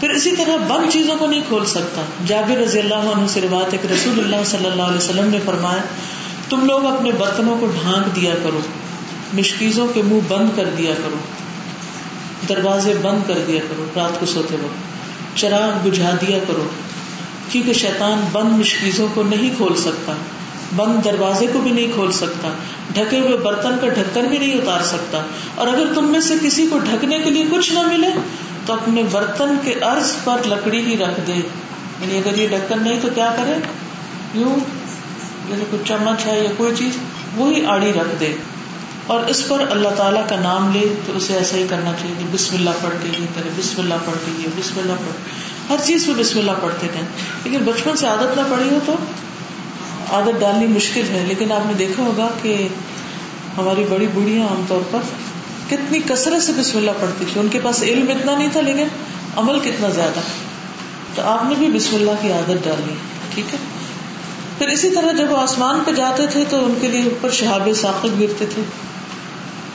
پھر اسی طرح بند چیزوں کو نہیں کھول سکتا۔ جابر رضی اللہ عنہ سے روایت ایک رسول اللہ صلی اللہ علیہ وسلم نے فرمایا، تم لوگ اپنے برتنوں کو ڈھانک دیا کرو۔ مشکیزوں کے منہ بند کر دیا کرو، دروازے بند کر دیا کرو رات کو سوتے وقت، چراغ بجھا دیا کرو، کیونکہ شیطان بند مشکیزوں کو نہیں کھول سکتا، بند دروازے کو بھی نہیں کھول سکتا، ڈھکے ہوئے برتن کا ڈھکن بھی نہیں اتار سکتا۔ اور اگر تم میں سے کسی کو ڈھکنے کے لیے کچھ نہ ملے، تو اپنے برتن کے ارض پر لکڑی ہی رکھ دے۔ یعنی اگر یہ ڈھکن نہیں تو کیا کرے؟ یوں یعنی جیسے کوئی چمچ ہے یا کوئی چیز، وہی آڑی رکھ دے۔ اور اس پر اللہ تعالیٰ کا نام لے تو اسے ایسا ہی کرنا چاہیے بسم اللہ پڑھ کے یہ کرے، بسم اللہ پڑھ کے یہ بسم اللہ پڑھ ہر چیز پہ بسم اللہ پڑھتے تھے لیکن بچپن سے عادت نہ پڑی ہو تو عادت ڈالنی مشکل ہے۔ لیکن آپ نے دیکھا ہوگا کہ ہماری بڑی بوڑھیاں عام طور پر کتنی کثرت سے بسم اللہ پڑھتی تھی ان کے پاس علم اتنا نہیں تھا، لیکن عمل کتنا زیادہ۔ تو آپ نے بھی بسم اللہ کی عادت ڈالی، ٹھیک ہے؟ پھر اسی طرح جب وہ آسمان پہ جاتے تھے تو ان کے لیے اوپر شہاب ساخت گرتے تھے۔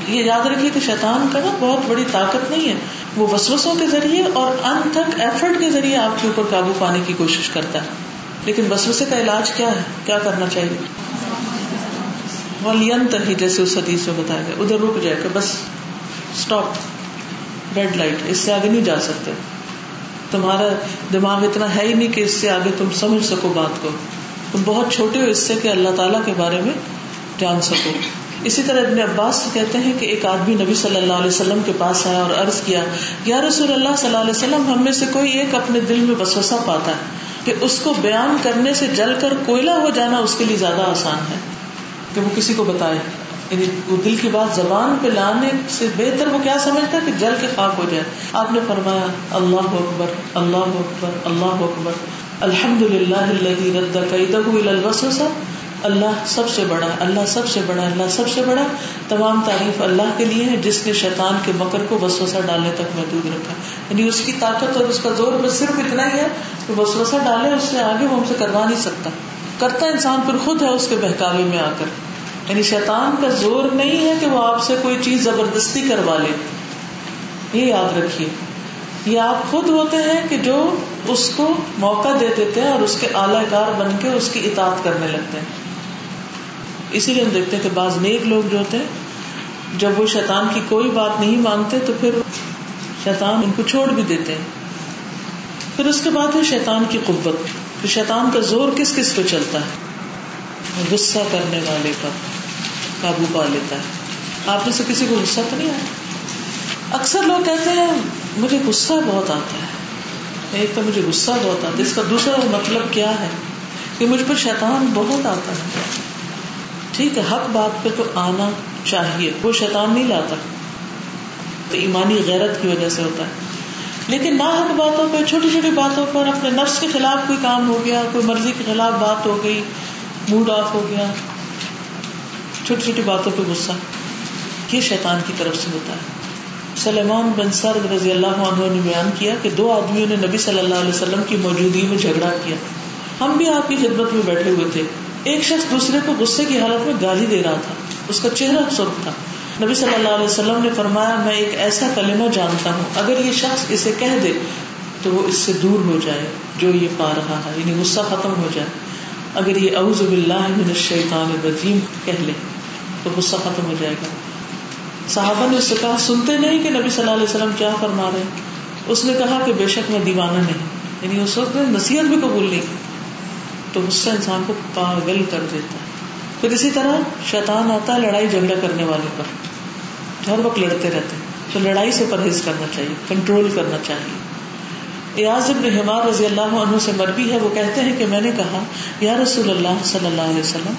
یہ یاد رکھیے کہ شیطان کا نا بہت بڑی طاقت نہیں ہے۔ وہ وسوسوں کے ذریعے اور ان تک ایفرٹ کے ذریعے آپ کے اوپر قابو پانے کی کوشش کرتا ہے۔ لیکن وسوسے کا علاج کیا ہے؟ کیا کرنا چاہیے؟ ہی جیسے اس حدیث میں بتایا گیا۔ ادھر رک جائے گا بس اسٹاپ ریڈ لائٹ اس سے آگے نہیں جا سکتے۔ تمہارا دماغ اتنا ہے ہی نہیں کہ اس سے آگے تم سمجھ سکو بات کو۔ تم بہت چھوٹے ہو اس سے کہ اللہ تعالیٰ کے بارے میں جان سکو۔ اسی طرح ابن عباس کہتے ہیں کہ ایک آدمی نبی صلی اللہ علیہ وسلم کے پاس آیا اور عرض کیا، یا رسول اللہ صلی اللہ علیہ وسلم، ہم میں سے کوئی ایک اپنے دل میں بسوسا پاتا ہے کہ اس کو بیان کرنے سے جل کر کوئلہ ہو جانا اس کے لیے زیادہ آسان ہے کہ وہ کسی کو بتائے۔ یعنی وہ دل کی بات زبان پہ لانے سے بہتر وہ کیا سمجھتا ہے کہ جل کے خاک ہو جائے۔ آپ نے فرمایا، اللہ اکبر اللہ اکبر اللہ اکبر۔ الحمد للہ اللہ سب سے بڑا، اللہ سب سے بڑا، اللہ سب سے بڑا۔ تمام تعریف اللہ کے لیے ہے جس نے شیطان کے مکر کو وسوسہ ڈالنے تک محدود رکھا۔ یعنی اس کی طاقت اور اس کا زور بس صرف اتنا ہی ہے کہ وسوسہ ڈالے، اس سے آگے وہ ہم سے کروا نہیں سکتا۔ کرتا انسان پھر خود ہے، اس کے بہکاوے میں آ کر۔ یعنی شیطان کا زور نہیں ہے کہ وہ آپ سے کوئی چیز زبردستی کروا لے۔ یہ یاد رکھیے۔ یہ آپ خود ہوتے ہیں کہ جو اس کو موقع دے دیتے ہیں اور اس کے اعلی کار بن کے اس کی اطاعت کرنے لگتے ہیں۔ اسی لیے ہم دیکھتے ہیں کہ بعض نیک لوگ جو ہوتے ہیں، جب وہ شیطان کی کوئی بات نہیں مانتے تو پھر شیطان ان کو چھوڑ بھی دیتے ہیں۔ پھر اس کے بعد ہے شیطان کی قبت شیطان کا زور کس کس پہ چلتا ہے؟ غصہ کرنے والے کا قابو پا لیتا ہے۔ آپ میں سے کسی کو غصہ تو نہیں آتا؟ اکثر لوگ کہتے ہیں، مجھے غصہ بہت آتا ہے۔ ایک تو مجھے غصہ بہت آتا ہے۔ اس کا دوسرا مطلب کیا ہے؟ کہ مجھ پر شیطان بہت آتا ہے۔ ٹھیک ہے، حق بات پہ تو آنا چاہیے۔ وہ شیطان نہیں لاتا۔ تو ایمانی غیرت کی وجہ سے ہوتا ہے۔ لیکن نہ حق باتوں پہ، چھوٹی چھوٹی باتوں پر اپنے نفس کے خلاف کوئی کام ہو گیا، کوئی مرضی کے خلاف بات ہو گئی موڈ آف ہو گیا۔ چھوٹی چھوٹی باتوں پہ غصہ۔ یہ شیطان کی طرف سے ہوتا ہے۔ سلیمان بن سر رضی اللہ عنہ نے بیان کیا کہ دو آدمیوں نے نبی صلی اللہ علیہ وسلم کی موجودگی میں جھگڑا کیا۔ ہم بھی آپ کی خدمت میں بیٹھے ہوئے تھے۔ ایک شخص دوسرے کو غصے کی حالت میں گالی دے رہا تھا، اس کا چہرہ سرخ تھا۔ نبی صلی اللہ علیہ وسلم نے فرمایا، میں ایک ایسا کلمہ جانتا ہوں، اگر یہ شخص اسے کہہ دے تو وہ اس سے دور ہو جائے، جو یہ پا رہا ہے یعنی غصہ ختم ہو جائے۔ اگر یہ اعوذ باللہ من الشیطان الرجیم کہہ لے تو غصہ ختم ہو جائے گا۔ صحابہ نے اس سے کہا، سنتے نہیں کہ نبی صلی اللہ علیہ وسلم کیا فرما رہے ہیں؟ اس نے کہا کہ بے شک میں دیوانہ نہیں یعنی اس وقت نصیحت بھی قبول نہیں۔ تو غصہ انسان کو پاگل کر دیتا ہے۔ پھر اسی طرح شیطان آتا ہے لڑائی جھگڑا کرنے والے پر۔ ہر وقت لڑتے رہتے تو لڑائی سے پرہیز کرنا چاہیے، کنٹرول کرنا چاہیے۔ ایاز ابن حمار رضی اللہ عنہ سے مربی ہے، وہ کہتے ہیں کہ میں نے کہا، یا رسول اللہ صلی اللہ علیہ وسلم،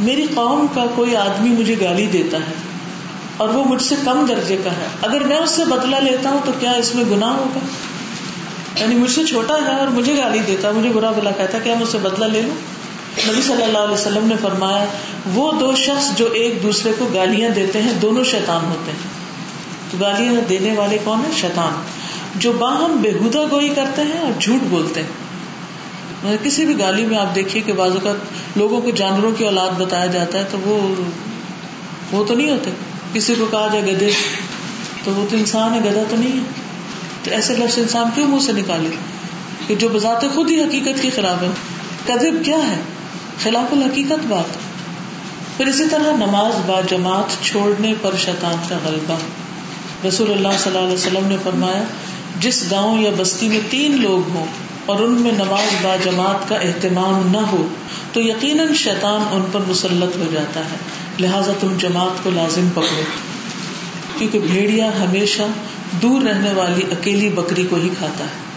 میری قوم کا کوئی آدمی مجھے گالی دیتا ہے اور وہ مجھ سے کم درجے کا ہے۔ اگر میں اس سے بدلا لیتا ہوں تو کیا اس میں گناہ ہوگا؟ یعنی مجھ سے چھوٹا ہے اور مجھے گالی دیتا، مجھے برا بلا کہتا کیا میں اسے بدلا لے لوں نبی صلی اللہ علیہ وسلم نے فرمایا، وہ دو شخص جو ایک دوسرے کو گالیاں دیتے ہیں، دونوں شیطان ہوتے ہیں۔ تو گالیاں دینے والے کون ہیں؟ شیطان۔ جو باہم بےحدہ گوئی کرتے ہیں اور جھوٹ بولتے ہیں۔ کسی بھی گالی میں آپ دیکھیے کہ بعض اوقات لوگوں کو جانوروں کی اولاد بتایا جاتا ہے تو وہ وہ تو نہیں ہوتے۔ کسی کو کہا جائے گدے، تو وہ تو انسان ہے گدا تو نہیں ہے۔ تو ایسے لفظ انسان کیوں منہ سے نکالے؟ کہ جو بذات خود ہی حقیقت کے خلاف ہے۔ کدب کیا ہے؟ خلاف الحقیقت بات۔ پھر اسی طرح نماز با جماعت چھوڑنے پر شیطان کا غلبہ۔ رسول اللہ صلی اللہ علیہ وسلم نے فرمایا، جس گاؤں یا بستی میں تین لوگ ہوں اور ان میں نماز با جماعت کا اہتمام نہ ہو، تو یقیناً شیطان ان پر مسلط ہو جاتا ہے۔ لہٰذا تم جماعت کو لازم پکڑو۔ کیونکہ بھیڑیا ہمیشہ دور رہنے والی اکیلی بکری کو ہی کھاتا ہے۔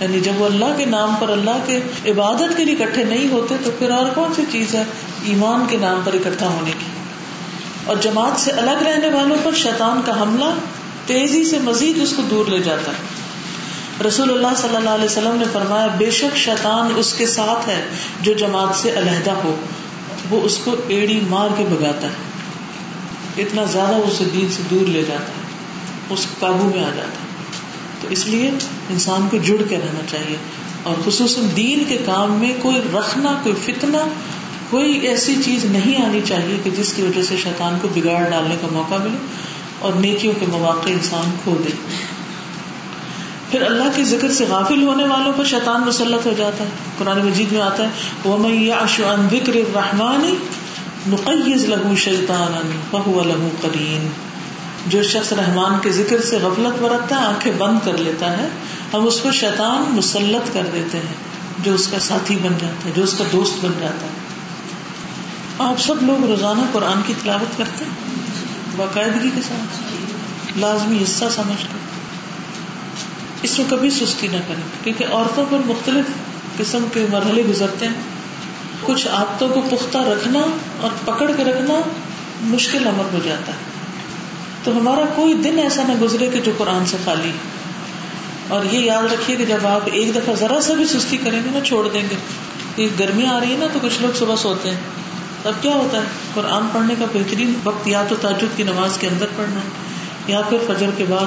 یعنی جب وہ اللہ کے نام پر اللہ کے عبادت کے لیے اکٹھے نہیں ہوتے تو پھر اور کون سی چیز ہے ایمان کے نام پر اکٹھا ہونے کی؟ اور جماعت سے الگ رہنے والوں پر شیطان کا حملہ تیزی سے مزید اس کو دور لے جاتا ہے۔ رسول اللہ صلی اللہ علیہ وسلم نے فرمایا، بے شک شیطان اس کے ساتھ ہے جو جماعت سے علیحدہ ہو۔ وہ اس کو ایڑی مار کے بگاتا ہے۔ اتنا زیادہ اسے دین سے دور لے جاتا ہے۔ اس قابو میں آ جاتا ہے۔ تو اس لیے انسان کو جڑ کے رہنا چاہیے۔ اور خصوصاً دین کے کام میں کوئی رکھنا، کوئی فتنا کوئی ایسی چیز نہیں آنی چاہیے کہ جس کی وجہ سے شیطان کو بگاڑ ڈالنے کا موقع ملے اور نیکیوں کے مواقع انسان کھو دے۔ پھر اللہ کے ذکر سے غافل ہونے والوں پر شیطان مسلط ہو جاتا ہے۔ قرآن مجید میں آتا ہے وہ میں ذکر رحمانی نقیز لہو شیطان بہو لہو کرین جو شخص رحمان کے ذکر سے غفلت برتتا ہے، آنکھیں بند کر لیتا ہے، ہم اس کو شیطان مسلط کر دیتے ہیں، جو اس کا ساتھی بن جاتا ہے، جو اس کا دوست بن جاتا ہے۔ آپ سب لوگ روزانہ قرآن کی تلاوت کرتے ہیں؟ باقاعدگی کے ساتھ؟ لازمی حصہ سمجھ کر۔ اس میں کبھی سستی نہ کریں، کیونکہ عورتوں پر مختلف قسم کے مرحلے گزرتے ہیں۔ کچھ عادتوں کو پختہ رکھنا اور پکڑ کے رکھنا مشکل عمل ہو جاتا ہے۔ تو ہمارا کوئی دن ایسا نہ گزرے کہ جو قرآن سے خالی اور یہ یاد رکھیے کہ جب آپ ایک دفعہ ذرا سا بھی سستی کریں گے نا، چھوڑ دیں گے۔ گرمیاں آ رہی ہے نا تو کچھ لوگ صبح سوتے ہیں۔ تب کیا ہوتا ہے؟ قرآن پڑھنے کا بہترین وقت یا تو تاجد کی نماز کے اندر پڑھنا ہے، یا پھر فجر کے بعد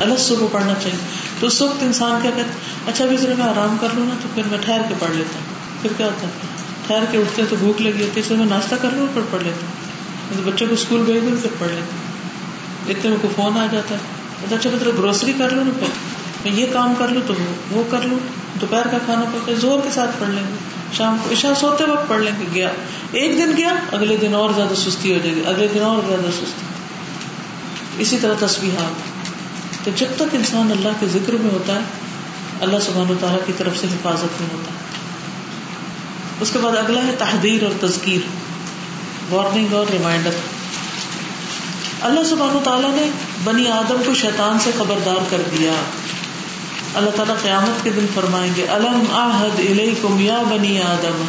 الگ صبح پڑھنا چاہیے۔ تو اس وقت انسان کیا کہتے اچھا بھی ذرا میں آرام کر لوں نا تو پھر میں ٹھہر کے پڑھ لیتا ہوں۔ پھر کیا ہوتا ہے؟ ٹھہر کے اٹھتے تو بھوک لگی ہوتی ہے اس میں ناشتہ کر لوں پھر پڑھ لیتا ہوں۔ بچوں کو اسکول بھیج دوں پھر پڑھ لیتا ہوں۔ اتنے میں کو فون آ جاتا ہے۔ اچھا مطلب گروسری کر لوں نا پھر میں یہ کام کر لوں تو وہ کر لوں۔ دوپہر کا کھانا پکا زور کے ساتھ پڑھ لیں گے۔ شام کو عشا سوتے وقت پڑھ لیں گے۔ گیا۔ ایک دن گیا، اگلے دن اور زیادہ سستی ہو جائے گی۔ اگلے دن اور زیادہ سستی۔ اسی طرح تصویرات تو جب تک انسان اللہ کے ذکر میں ہوتا ہے، اللہ سبحانہ تعالیٰ کی طرف سے حفاظت میں ہوتا ہے۔ اس کے بعد اگلا ہے تحدیر اور تذکیر۔ وارننگ اور ریمائنڈر اللہ سبحانہ و تعالیٰ نے بنی آدم کو شیطان سے خبردار کر دیا۔ اللہ تعالیٰ قیامت کے دن فرمائیں گے، الم آحد الیکم یا بنی آدم؟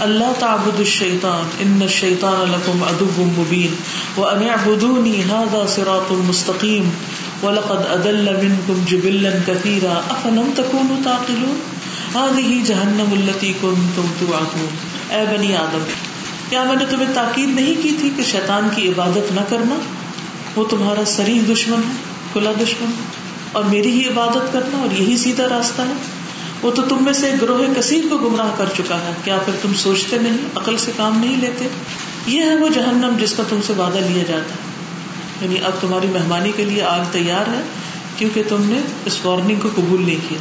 اللہ تعبد الشیطان، ان الشیطان لکم عدو مبین وان اعبدونی هذا صراط مستقیم ولقد ادل منکم جبلا کثیرا، افلم تکونوا تعقلون؟ هذه جہنم التي كنتم توعدون۔ اے بنی آدم، کیا میں نے تمہیں تاکید نہیں کی تھی کہ شیطان کی عبادت نہ کرنا؟ وہ تمہارا سریح دشمن ہے، کھلا دشمن اور میری ہی عبادت کرنا اور یہی سیدھا راستہ ہے۔ وہ تو تم میں سے گروہ کثیر کو گمراہ کر چکا ہے۔ کیا پھر تم سوچتے نہیں، عقل سے کام نہیں لیتے؟ یہ ہے وہ جہنم جس کا تم سے وعدہ لیا جاتا ہے۔ یعنی اب تمہاری مہمانی کے لیے آگ تیار ہے، کیونکہ تم نے اس وارننگ کو قبول نہیں کیا۔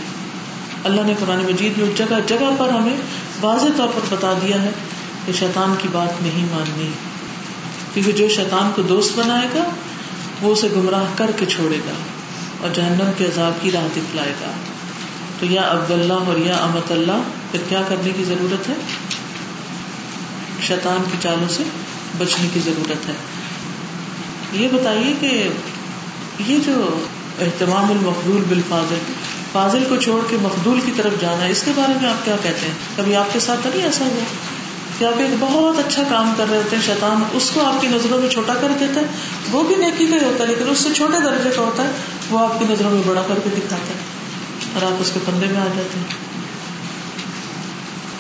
اللہ نے قرآن مجید میں جگہ جگہ پر ہمیں واضح طور پر بتا دیا ہے کہ شیطان کی بات نہیں ماننی۔ کیونکہ جو شیطان کو دوست بنائے گا وہ اسے گمراہ کر کے چھوڑے گا اور جہنم کے عذاب کی راہ دکھلائے گا۔ تو یا عبد اللہ اور یا امت اللہ، پھر کیا کرنے کی ضرورت ہے؟ شیطان کی چالوں سے بچنے کی ضرورت ہے۔ یہ بتائیے کہ یہ جو اہتمام المقبول بالفاضل، فاضل کو چھوڑ کے مقدول کی طرف جانا ہے اس کے بارے میں آپ کیا کہتے ہیں؟ کبھی آپ کے ساتھ نہیں ایسا ہوا؟ کہ آپ ایک بہت اچھا کام کر رہے ہوتے ہیں، شیطان اس کو آپ کی نظروں میں چھوٹا کر دیتا ہے وہ بھی نیکی کا ہی ہوتا ہے، لیکن اس سے چھوٹے درجے کا ہوتا ہے، وہ آپ کی نظروں میں بڑا کر کے دکھاتا ہے اور آپ اس کے پندے میں آ جاتے ہیں۔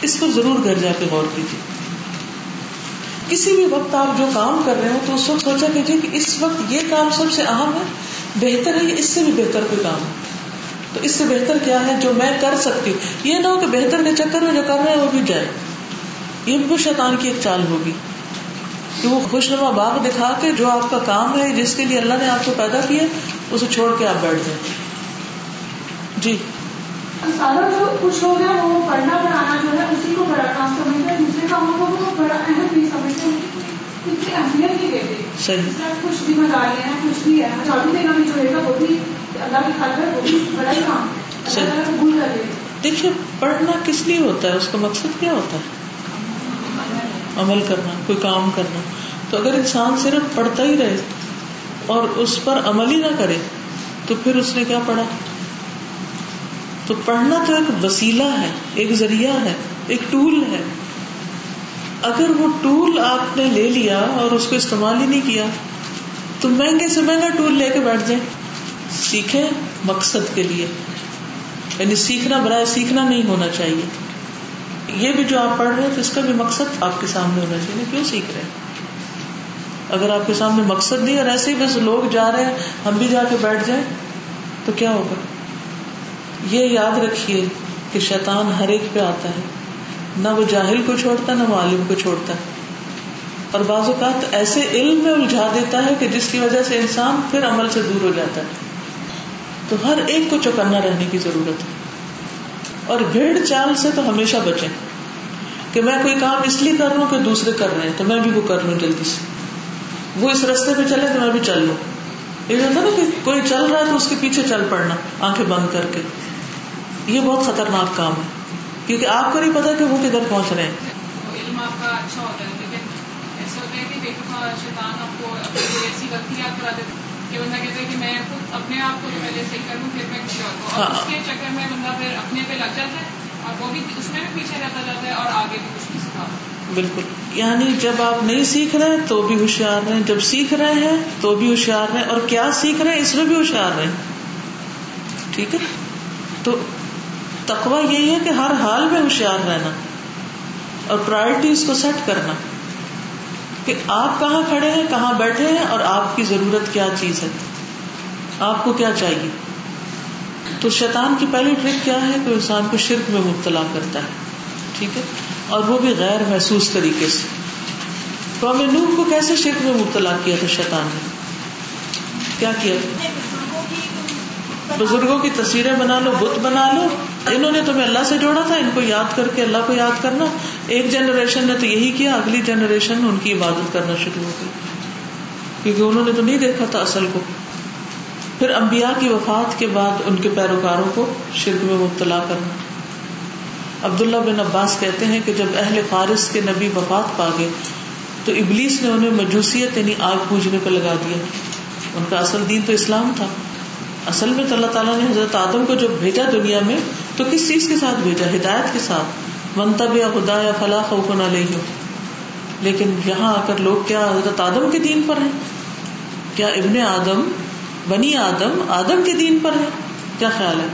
اس کو ضرور گھر جا کے غور کیجیے۔ کسی بھی وقت آپ جو کام کر رہے ہو تو اس وقت سوچا کیجیے کہ اس وقت یہ کام سب سے اہم ہے، بہتر ہے اس سے بھی بہتر کوئی کام ہے؟ تو اس سے بہتر کیا ہے؟ جو میں کر سکتی ہوں۔ یہ نہ ہو کہ بہتر کے چکر میں جو کر رہے ہیں وہ بھی جائے۔ یہ بھی شیطان کی ایک چال ہوگی۔ کہ وہ خوش نما باغ دکھا کے جو آپ کا کام ہے جس کے لیے اللہ نے آپ کو پیدا کیا اسے چھوڑ کے آپ بیٹھ جائیں جی۔ سارا جو کچھ لوگ ہیں وہ پڑھنا پڑھانا جو ہے اسی کو بڑا کام سمجھتے ہیں۔ دوسرے کاموں کو وہ بڑا اہم نہیں سمجھتے اتنی اہمیت نہیں دیتے کچھ ہیں کچھ بھی ہے۔ دینا بھی جو ہے وہ بھی اللہ کی خاطر وہ بھی بڑا ہی کام ہے۔ اللہ تعالیٰ قبول کر لیتے دیکھیے پڑھنا کس لیے ہوتا ہے؟ اس کا مقصد کیا ہوتا ہے؟ عمل کرنا، کوئی کام کرنا۔ تو اگر انسان صرف پڑھتا ہی رہے اور اس پر عمل ہی نہ کرے، تو پھر اس نے کیا پڑھا؟ تو پڑھنا تو ایک وسیلہ ہے، ایک ذریعہ ہے، ایک ٹول ہے۔ اگر وہ ٹول آپ نے لے لیا اور اس کو استعمال ہی نہیں کیا، تو مہنگے سے مہنگا ٹول لے کے بیٹھ جائیں۔ سیکھے مقصد کے لیے۔ یعنی سیکھنا برائے سیکھنا نہیں ہونا چاہیے۔ یہ بھی جو آپ پڑھ رہے ہیں تو اس کا بھی مقصد آپ کے سامنے ہونا چاہیے، کیوں سیکھ رہے ہیں؟ اگر آپ کے سامنے مقصد نہیں اور ایسے ہی بس لوگ جا رہے ہیں، ہم بھی جا کے بیٹھ جائیں، تو کیا ہوگا؟ یہ یاد رکھیے کہ شیطان ہر ایک پہ آتا ہے۔ نہ وہ جاہل کو چھوڑتا، نہ وہ عالم کو چھوڑتا۔ ہے اور بعض اوقات ایسے علم میں الجھا دیتا ہے کہ جس کی وجہ سے انسان پھر عمل سے دور ہو جاتا ہے۔ تو ہر ایک کو چوکنا رہنے کی ضرورت ہے۔ اور بھیڑ چال سے تو ہمیشہ بچیں۔ کہ میں کوئی کام اس لیے کر رہا ہوں کہ دوسرے کر رہے ہیں، تو میں بھی وہ کر لوں جلدی سے۔ وہ اس رستے پہ چلے تو میں بھی چل لوں۔ یہ ہوتا نا کہ کوئی چل رہا ہے تو اس کے پیچھے چل پڑنا، آنکھیں بند کر کے۔ یہ بہت خطرناک کام ہے۔ کیونکہ آپ کو نہیں پتا کہ وہ کدھر پہنچ رہے ہیں۔ اچھا ہوتا ہے۔ شیطان آپ کو ایسی غلطی یاد کرا دیتے کہ بندہ کہتے ہیں کہ میں خود اپنے آپ کو پہلے صحیح کر لوں پھر میں کسی اور کو اور اس کے چکر میں بندہ پھر اپنے پہ لگ جاتا ہے اور وہ بھی اس میں بھی پیچھے رہتا جاتا ہے اور آگے بھی کچھ نہیں سکھاتا بالکل۔ یعنی جب آپ نہیں سیکھ رہے تو بھی ہوشیار رہے جب سیکھ رہے ہیں تو بھی ہوشیار رہے اور کیا سیکھ رہے ہیں؟ اس میں بھی ہوشیار رہے ٹھیک ہے؟ تو تقوا یہی ہے کہ ہر حال میں ہوشیار رہنا اور پرائرٹیز کو سیٹ کرنا۔ کہ آپ کہاں کھڑے ہیں، کہاں بیٹھے ہیں اور آپ کی ضرورت کیا چیز ہے؟ آپ کو کیا چاہیے؟ تو شیطان کی پہلی ٹرک کیا ہے کہ انسان کو شرک میں مبتلا کرتا ہے، ٹھیک ہے؟ اور وہ بھی غیر محسوس طریقے سے۔ قوم نوح کو کیسے شرک میں مبتلا کیا تھا شیطان نے؟ کیا کیا؟ بزرگوں کی تصویریں بنا لو، بت بنا لو۔ انہوں نے تمہیں اللہ سے جوڑا تھا، ان کو یاد کر کے اللہ کو یاد کرنا۔ ایک جنریشن نے تو یہی کیا، اگلی جنریشن ان کی عبادت کرنا شروع ہو گئی۔ کیونکہ انہوں نے تو نہیں دیکھا تھا اصل کو۔ پھر امبیا کی وفات کے بعد ان کے پیروکاروں کو شرک میں مبتلا کرنا۔ عبداللہ بن عباس کہتے ہیں کہ جب اہل فارس کے نبی وفات پا گئے، تو ابلیس نے انہیں مجوسیت یعنی آگ پوجنے پہ لگا دیا۔ ان کا اصل دین تو اسلام تھا۔ اصل میں تو اللہ تعالیٰ نے حضرت آدم کو جب بھیجا دنیا میں، تو کس چیز کے ساتھ بھیجا؟ ہدایت کے ساتھ۔ منتب یا خدا یا فلاح خوف نہ لے ہو لیکن یہاں آ کر لوگ کیا حضرت آدم کے دین پر ہیں؟ کیا ابن آدم، بنی آدم آدم کے دین پر ہے کیا خیال ہے؟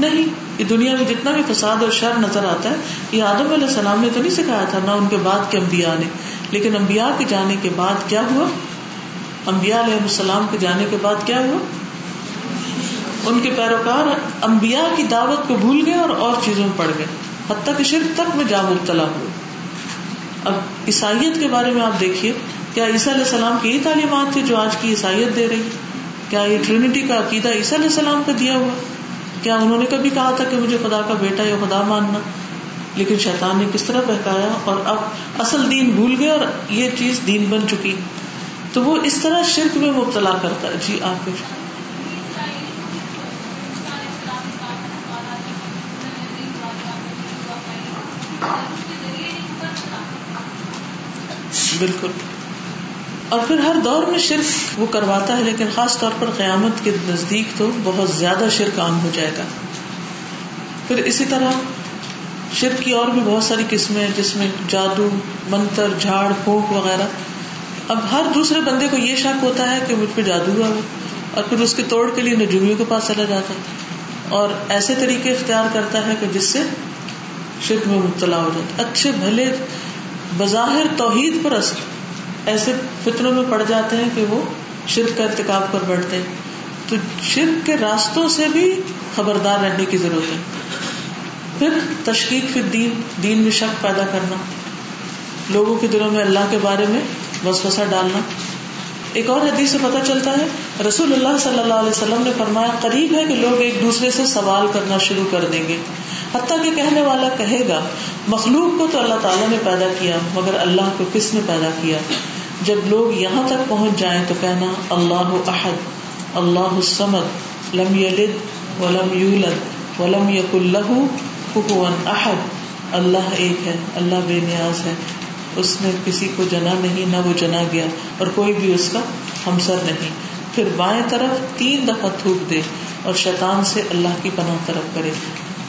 نہیں۔ یہ دنیا میں جتنا بھی فساد اور شر نظر آتا ہے، یہ آدم علیہ السلام نے تو نہیں سکھایا تھا، نہ ان کے بعد کے امبیا نے۔ لیکن امبیا کے جانے کے بعد کیا ہوا؟ امبیا علیہ السلام کے جانے کے بعد کیا ہوا؟ ان کے پیروکار انبیاء کی دعوت کو بھول گئے اور اور چیزوں میں پڑ گئے۔ حتیٰ کہ شرک تک میں جا مبتلا ہوئے اب عیسائیت کے بارے میں آپ دیکھیے، کیا عیسیٰ علیہ السلام کی یہی تعلیمات تھی جو آج کی عیسائیت دے رہی؟ کیا یہ ٹرینٹی کا عقیدہ عیسیٰ علیہ السلام کا دیا ہوا؟ کیا انہوں نے کبھی کہا تھا کہ مجھے خدا کا بیٹا یا خدا ماننا؟ لیکن شیطان نے کس طرح بہکایا اور اب اصل دین بھول گئے اور یہ چیز دین بن چکی۔ تو وہ اس طرح شرک میں مبتلا کرتا ہے۔ جی آپ بالکل۔ اور پھر ہر دور میں شرک وہ کرواتا ہے، لیکن خاص طور پر قیامت کے نزدیک تو بہت زیادہ شرک عام ہو جائے گا۔ پھر اسی طرح شرک کی اور بھی بہت ساری قسمیں، جس میں جادو، منتر، جھاڑ پھونک وغیرہ۔ اب ہر دوسرے بندے کو یہ شک ہوتا ہے کہ مجھ پہ جادو ہوا وہ اور پھر اس کے توڑ کے لیے نجومیوں کے پاس چلا جاتا ہے۔ اور ایسے طریقے اختیار کرتا ہے کہ جس سے شرک میں مبتلا ہو جاتا اچھے، بھلے بظاہر توحید پر اثر، ایسے فطروں میں پڑ جاتے ہیں کہ وہ شرک کا ارتکاب کر بیٹھتے ہیں۔ تو شرک کے راستوں سے بھی خبردار رہنے کی ضرورت ہے۔ پھر تشکیق پھر دین دین میں شک پیدا کرنا۔ لوگوں کے دلوں میں اللہ کے بارے میں وسوسہ ڈالنا۔ ایک اور حدیث سے پتہ چلتا ہے، رسول اللہ صلی اللہ علیہ وسلم نے فرمایا، قریب ہے کہ لوگ ایک دوسرے سے سوال کرنا شروع کر دیں گے۔ حتیٰ کہ کہنے والا کہے گا، مخلوق کو تو اللہ تعالیٰ نے پیدا کیا، مگر اللہ کو کس نے پیدا کیا؟ جب لوگ یہاں تک پہنچ جائیں تو کہنا، اللہ احد، اللہ السمد لم یلد ولم یولد ولم یق اللہ احد۔ اللہ ایک ہے، اللہ بے نیاز ہے۔ اس نے کسی کو جنا نہیں، نہ وہ جنا گیا، اور کوئی بھی اس کا ہمسر نہیں۔ پھر بائیں طرف تین دفعہ تھوک دے اور شیطان سے اللہ کی پناہ طرف کرے۔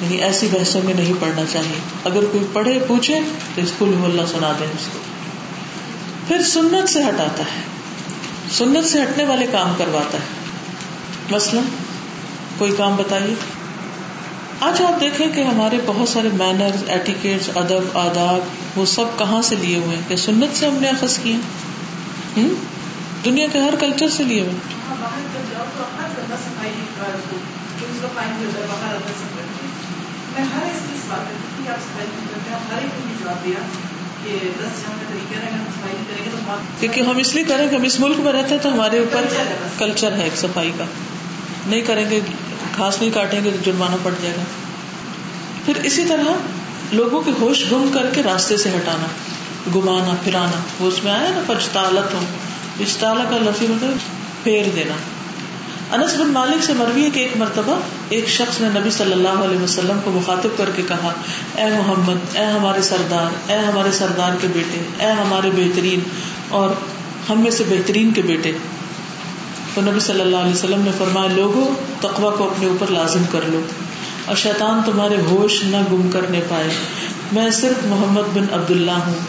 یعنی ایسی بحثوں میں نہیں پڑھنا چاہیے۔ اگر کوئی پڑھے، پوچھے، تو اس کو اللہ سنا دیں اس کو۔ پھر سنت سے ہٹاتا ہے۔ سنت سے ہٹنے والے کام کرواتا ہے۔ مثلاً، کوئی کام بتائیے۔ آج آپ دیکھیں کہ ہمارے بہت سارے مینر ایٹیکیٹ ادب، آداب، وہ سب کہاں سے لیے ہوئے ہیں؟ کہ سنت سے ہم نے اخذ کیے دنیا کے ہر کلچر سے لیے ہوئے کیونکہ ہم اس لیے کریں کہ ہم اس ملک میں رہتے ہیں تو ہمارے اوپر کلچر ہے ایک صفائی کا۔ نہیں کریں گے گھاس نہیں کاٹیں گے تو جرمانہ پڑ جائے گا۔ پھر اسی طرح لوگوں کے ہوش گم کر کے راستے سے ہٹانا گمانا پھرانا۔ وہ اس میں آیا نا پچتالت ہو پچتالا کا لفظ مطلب پھیر دینا۔ انس بن مالک سے مروی ہے کہ ایک مرتبہ ایک شخص نے نبی صلی اللہ علیہ وسلم کو مخاطب کر کے کہا، اے محمد، اے ہمارے سردار، اے ہمارے سردار کے بیٹے، اے ہمارے بہترین اور ہم میں سے بہترین کے بیٹے۔ تو نبی صلی اللہ علیہ وسلم نے فرمایا لوگوں تقوا کو اپنے اوپر لازم کر لو اور شیطان تمہارے ہوش نہ گم کرنے پائے۔ میں صرف محمد بن عبد اللہ ہوں،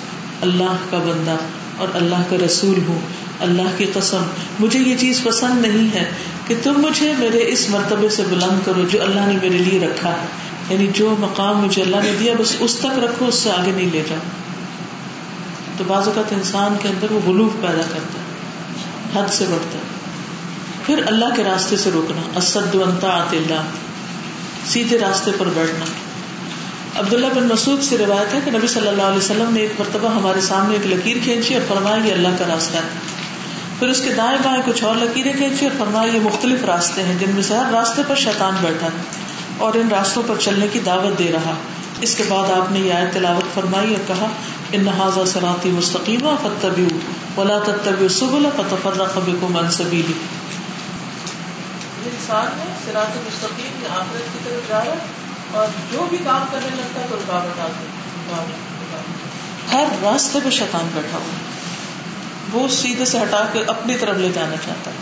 اللہ کا بندہ اور اللہ کا رسول ہوں۔ اللہ کی قسم، مجھے یہ چیز پسند نہیں ہے کہ تم مجھے میرے اس مرتبے سے بلند کرو جو اللہ نے میرے لیے رکھا ہے۔ یعنی جو مقام مجھے اللہ نے دیا، بس اس تک رکھو، اس سے آگے نہیں لے جاؤ۔ تو بعض اوقات انسان کے اندر وہ غلوف پیدا کرتا ہے، حد سے بڑھتا ہے۔ پھر اللہ کے راستے سے روکنا، اسد انتا اللہ، سیدھے راستے پر بیٹھنا۔ عبداللہ بن مسعود سے روایت ہے کہ نبی صلی اللہ علیہ وسلم نے ایک مرتبہ ہمارے سامنے ایک لکیر کھینچی اور فرمایا، یہ اللہ کا راستہ ہے۔ پھر اس کے دائیں بائیں کچھ اور لکیریں کھینچی اور فرمایا یہ مختلف راستے ہیں۔ جن میں سے ہر راستے پر شیطان بیٹھا ہے اور ان راستوں پر چلنے کی دعوت دے رہا۔ اس کے بعد آپ نے یہ آیت تلاوت فرمائی اور کہا ان نہذا سراتی مستقیم فتبی ولا تتبی سبل فتفرق بكم عن سبیلی۔ انسان ہے سرات مستقیم آخرت کی طرف جا رہا اور جو بھی کام کرنے لگتا ہے تو رکاوٹ آتی ہر راستے پہ شیطان بیٹھا ہوا وہ سیدھے سے ہٹا کے اپنی طرف لے جانا چاہتا ہے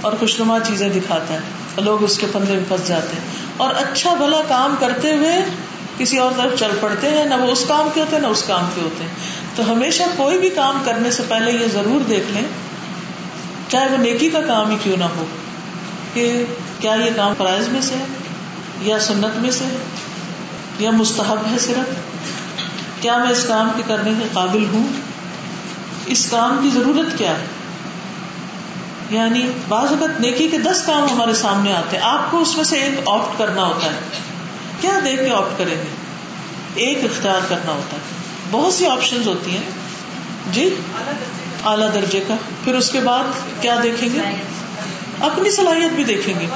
اور خوشنما چیزیں دکھاتا ہے لوگ اس کے پندرے میں پھنس جاتے ہیں اور اچھا بھلا کام کرتے ہوئے کسی اور طرف چل پڑتے ہیں، نہ وہ اس کام کے ہوتے ہیں، نہ اس کام کے ہوتے ہیں۔ تو ہمیشہ کوئی بھی کام کرنے سے پہلے یہ ضرور دیکھ لیں، چاہے وہ نیکی کا کام ہی کیوں نہ ہو، کہ کیا یہ کام فرائض میں سے ہے، یا سنت میں سے ہے، یا مستحب ہے صرف؟ کیا میں اس کام کے کرنے کے قابل ہوں؟ اس کام کی ضرورت کیا ہے؟ یعنی بعض اوقات نیکی کے دس کام ہمارے سامنے آتے ہیں۔ آپ کو اس میں سے ایک آپٹ کرنا ہوتا ہے۔ کیا دیکھ کے آپٹ کریں گے؟ ایک اختیار کرنا ہوتا ہے۔ بہت سی آپشن ہوتی ہیں۔ جی؟ اعلیٰ درجے کا۔ پھر اس کے بعد کیا دیکھیں گے؟ اپنی صلاحیت بھی دیکھیں گے۔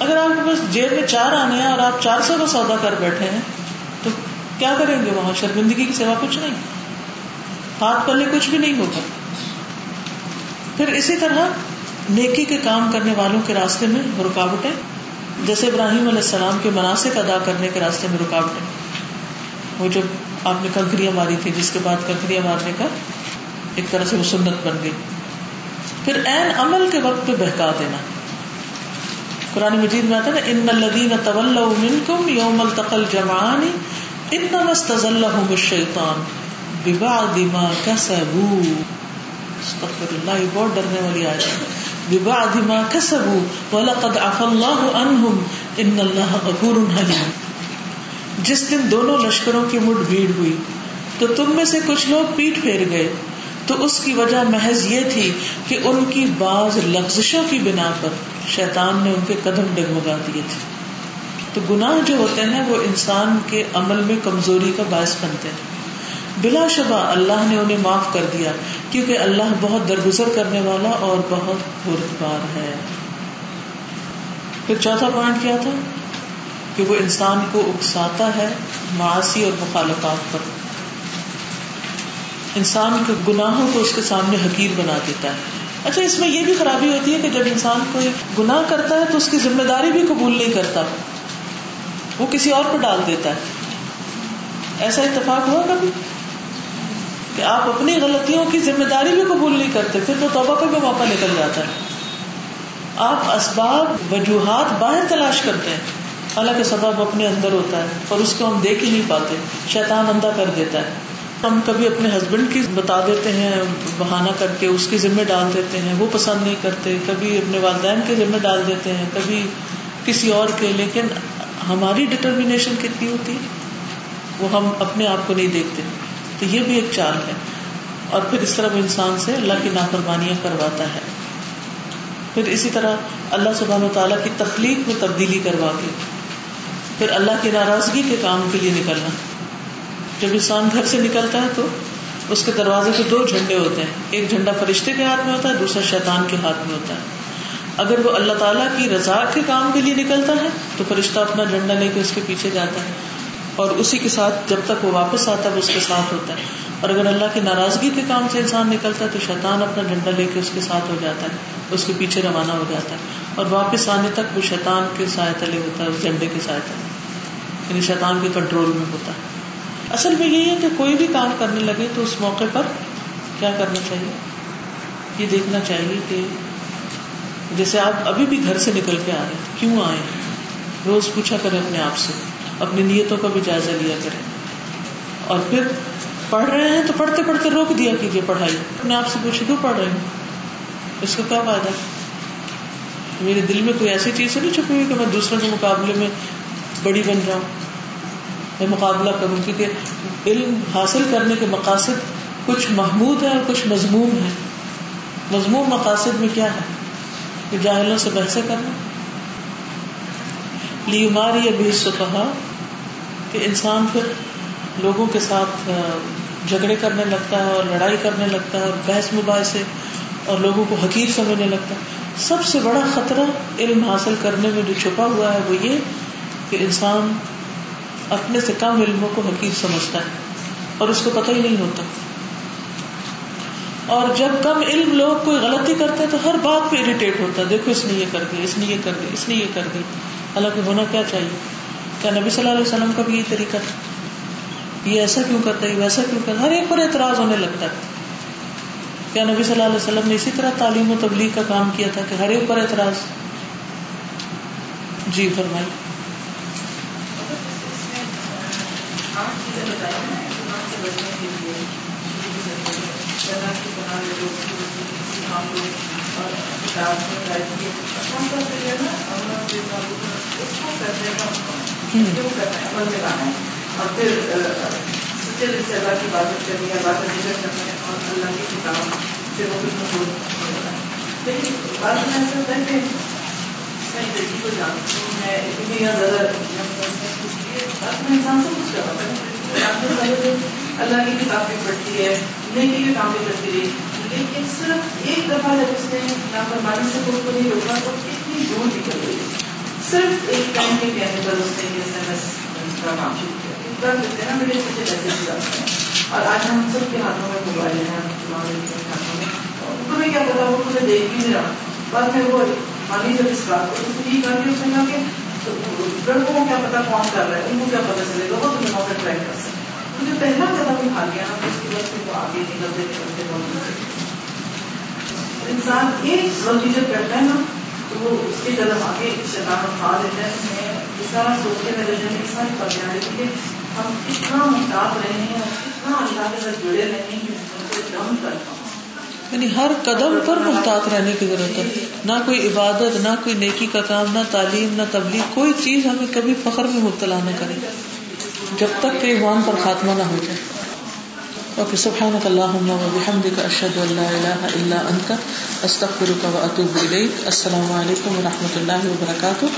اگر آپ کے پاس جیب میں چار آنے ہیں اور آپ چار سو کا سودا کر بیٹھے ہیں، تو کیا کریں گے وہاں؟ شرمندگی کی سوا کچھ نہیں۔ ہاتھ پلے کچھ بھی نہیں ہوگا پھر اسی طرح نیکی کے کام کرنے والوں کے راستے میں رکاوٹیں، جیسے ابراہیم علیہ السلام کے مناسب ادا کرنے کے راستے میں رکاوٹیں۔ وہ جب آپ نے کنکریاں ماری تھی جس کے بعد کنکریاں مارنے کا ایک طرح سے وہ سنت بن گئی۔ پھر این عمل کے وقت پہ بہکا دینا۔ قرآن مجید میں آتا نا، ان الدین طول منکم یوم التقل جمعانی ان مستزلهم الشیطان ببعد ما كسبوا. استغفر اللہ یہ بہت ڈرنے والی آیت ہے. ببعد ما كسبوا، ولقد عفى الله عنهم ان اللہ غفور حلیم جس دن دونوں لشکروں کی مٹ بھیڑ ہوئی، تو تم میں سے کچھ لوگ پیٹ پھیر گئے۔ تو اس کی وجہ محض یہ تھی کہ ان کی بعض لفزشوں کی بنا پر شیطان نے ان کے قدم ڈگمگا دیے تھے۔ تو گناہ جو ہوتے ہیں، وہ انسان کے عمل میں کمزوری کا باعث بنتے ہیں۔ بلا شبہ اللہ نے انہیں معاف کر دیا، کیونکہ اللہ بہت درگزر کرنے والا اور بہت بردبار ہے۔ پھر چوتھا پوائنٹ کیا تھا؟ کہ وہ انسان کو اکساتا ہے معاشی اور مخالفات پر۔ انسان کے گناہوں کو اس کے سامنے حقیر بنا دیتا ہے۔ اچھا اس میں یہ بھی خرابی ہوتی ہے کہ جب انسان کوئی گناہ کرتا ہے تو اس کی ذمہ داری بھی قبول نہیں کرتا۔ وہ کسی اور کو ڈال دیتا ہے۔ ایسا اتفاق ہوا کبھی؟ کہ آپ اپنی غلطیوں کی ذمہ داری بھی قبول نہیں کرتے، پھر تو توبہ کا بھی موقع نکل جاتا ہے۔ آپ اسباب، وجوہات باہر تلاش کرتے ہیں۔ حالانکہ سبب اپنے اندر ہوتا ہے اور اس کو ہم دیکھ ہی نہیں پاتے۔ شیطان اندھا کر دیتا ہے۔ ہم کبھی اپنے ہسبینڈ کی بتا دیتے ہیں، بہانہ کر کے اس کی ذمہ ڈال دیتے ہیں، وہ پسند نہیں کرتے۔ کبھی اپنے والدین کے ذمہ ڈال دیتے ہیں، کبھی کسی اور کے۔ لیکن ہماری ڈٹرمینیشن کتنی ہوتی ہے؟ وہ ہم اپنے آپ کو نہیں دیکھتے۔ تو یہ بھی ایک چال ہے۔ اور پھر اس طرح وہ انسان سے اللہ کی نافرمانیاں کرواتا ہے۔ پھر اسی طرح اللہ سبحان و تعالیٰ کی تخلیق میں تبدیلی کروا کے، پھر اللہ کی ناراضگی کے کام کے لیے نکلنا۔ جب انسان گھر سے نکلتا ہے تو اس کے دروازے کے دو جھنڈے ہوتے ہیں۔ ایک جھنڈا فرشتے کے ہاتھ میں ہوتا ہے، دوسرا شیطان کے ہاتھ میں ہوتا ہے۔ اگر وہ اللہ تعالیٰ کی رضا کے کام کے لیے نکلتا ہے تو فرشتہ اپنا جھنڈا لے کے اس کے پیچھے جاتا ہے۔ اور اسی کے ساتھ جب تک وہ واپس آتا ہے، وہ اس کے ساتھ ہوتا ہے۔ اور اگر اللہ کی ناراضگی کے کام سے انسان نکلتا ہے، تو شیطان اپنا جھنڈا لے کے اس کے ساتھ ہو جاتا ہے، اس کے پیچھے روانہ ہو جاتا ہے۔ اور واپس آنے تک وہ شیطان کے سائے تلے ہوتا ہے، اس جھنڈے کے سائے تلے۔ یعنی شیطان کے کنٹرول میں ہوتا ہے۔ اصل میں یہی ہے کہ کوئی بھی کام کرنے لگے تو اس موقع پر کیا کرنا چاہیے؟ یہ دیکھنا چاہیے کہ جیسے آپ ابھی بھی گھر سے نکل کے آ رہے ہیں، کیوں آئے روز پوچھا کریں اپنے آپ سے۔ اپنی نیتوں کا بھی جائزہ لیا کریں۔ اور پھر پڑھ رہے ہیں تو پڑھتے پڑھتے روک دیا کیجیے پڑھائی۔ اپنے آپ سے پوچھے کیوں پڑھ رہے ہیں؟ اس کا کیا فائدہ؟ میرے دل میں کوئی ایسی چیز نہیں چھپی ہوئی کہ میں دوسروں کے مقابلے میں بڑی بن جاؤں۔ میں مقابلہ کروں، کیونکہ علم حاصل کرنے کے مقاصد کچھ محمود ہے اور کچھ مضمون ہے مضمون مقاصد میں کیا ہے؟ کہ جاہلوں سے بحث کرنا۔ لی ماری ابھی سے کہا کہ انسان پھر لوگوں کے ساتھ جھگڑے کرنے لگتا ہے اور لڑائی کرنے لگتا ہے اور بحث مباحثے اور لوگوں کو حقیق سمجھنے لگتا ہے۔ سب سے بڑا خطرہ علم حاصل کرنے میں جو چھپا ہوا ہے وہ یہ کہ انسان اپنے سے کم علموں کو حقیق سمجھتا ہے اور اس کو پتہ ہی نہیں ہوتا۔ اور جب کم علم لوگ کوئی غلطی کرتے تو ہر بات پہ اریٹیٹ ہوتا ہے۔ دیکھو اس نے یہ کر دی، اس نے یہ کر دی، اس نے یہ کر دی۔ حالانکہ ہونا کیا چاہیے؟ کیا نبی صلی اللہ علیہ وسلم کا بھی یہ طریقہ تھا؟ یہ ایسا کیوں کرتا ہے؟ ویسا کیوں کرتا ہر ایک پر اعتراض ہونے لگتا ہے۔ کیا نبی صلی اللہ علیہ وسلم نے اسی طرح تعلیم و تبلیغ کا کام کیا تھا کہ ہر ایک پر اعتراض؟ جی فرمائی اور پھر سچے دل سے اللہ کی عبادت کرنی عبادت کرنا ہے اور اللہ کی کتاب سے وہ لیکن میں ایسا ہوتا ہے کہ میں بیٹی کو جانتی ہوں میں اتنی زیادہ بعد میں انسان سے کچھ ہے اللہ کی کتاب بھی پڑھتی ہے نیکی کے کام بھی کرتی رہی لیکن صرف ایک دفعہ جب اس نے نافرمانی سے خود کو نہیں روکا تو اتنی دور نکل گئی۔ صرف ایک ٹائم کے کہنے پر اس نے ایس ایم ایس کا کام شروع کیا۔ کر دیتے ہیں نا میرے مجھے میسج جاتے ہیں اور آج ہم سب کے ہاتھوں میں موبائل ہیں ہاتھوں میں۔ تمہیں کیا پتا، وہ تمہیں دیکھ بھی نہیں رہا۔ بعد میں وہ مانی جب اس بات کو اس نے یہ کر کے اس نے کہا کہ لڑکوں کو کیا پتا کون کر رہا ہے، ان کو کیا پتا چلے گا، وہ تمہیں وہاں پہ ٹرائی کر سکتے مجھے پہلا قدم اٹھا لیا نا تو اس کی وجہ سے وہ آگے نکلتے نکلتے بہت انسان ایک غلطی جب کرتا ہے نا تو وہ اس کے قدم آگے شیطان اٹھا دیتا ہے۔ میں یہ سارا سوچ کے میرے ذہن میں ساری باتیں آ رہی کہ ہم کتنا محتاط رہے ہیں اور کتنا اللہ کے ساتھ جڑے رہے ہیں کہ ان کو دم کر پاؤں یعنی ہر قدم پر محتاط رہنے کی ضرورت ہے۔ نہ کوئی عبادت نہ کوئی نیکی کا کام نہ تعلیم نہ تبلیغ کوئی چیز ہمیں کبھی فخر میں مبتلا نہ کرے۔ جب تک کہ ایمان پر خاتمہ نہ ہو جائے۔ اوکے سبحانك اللهم وبحمدك اشهد ان لا اله الا انت استغفرك واتوب اليك السلام علیکم و رحمۃ اللہ وبرکاتہ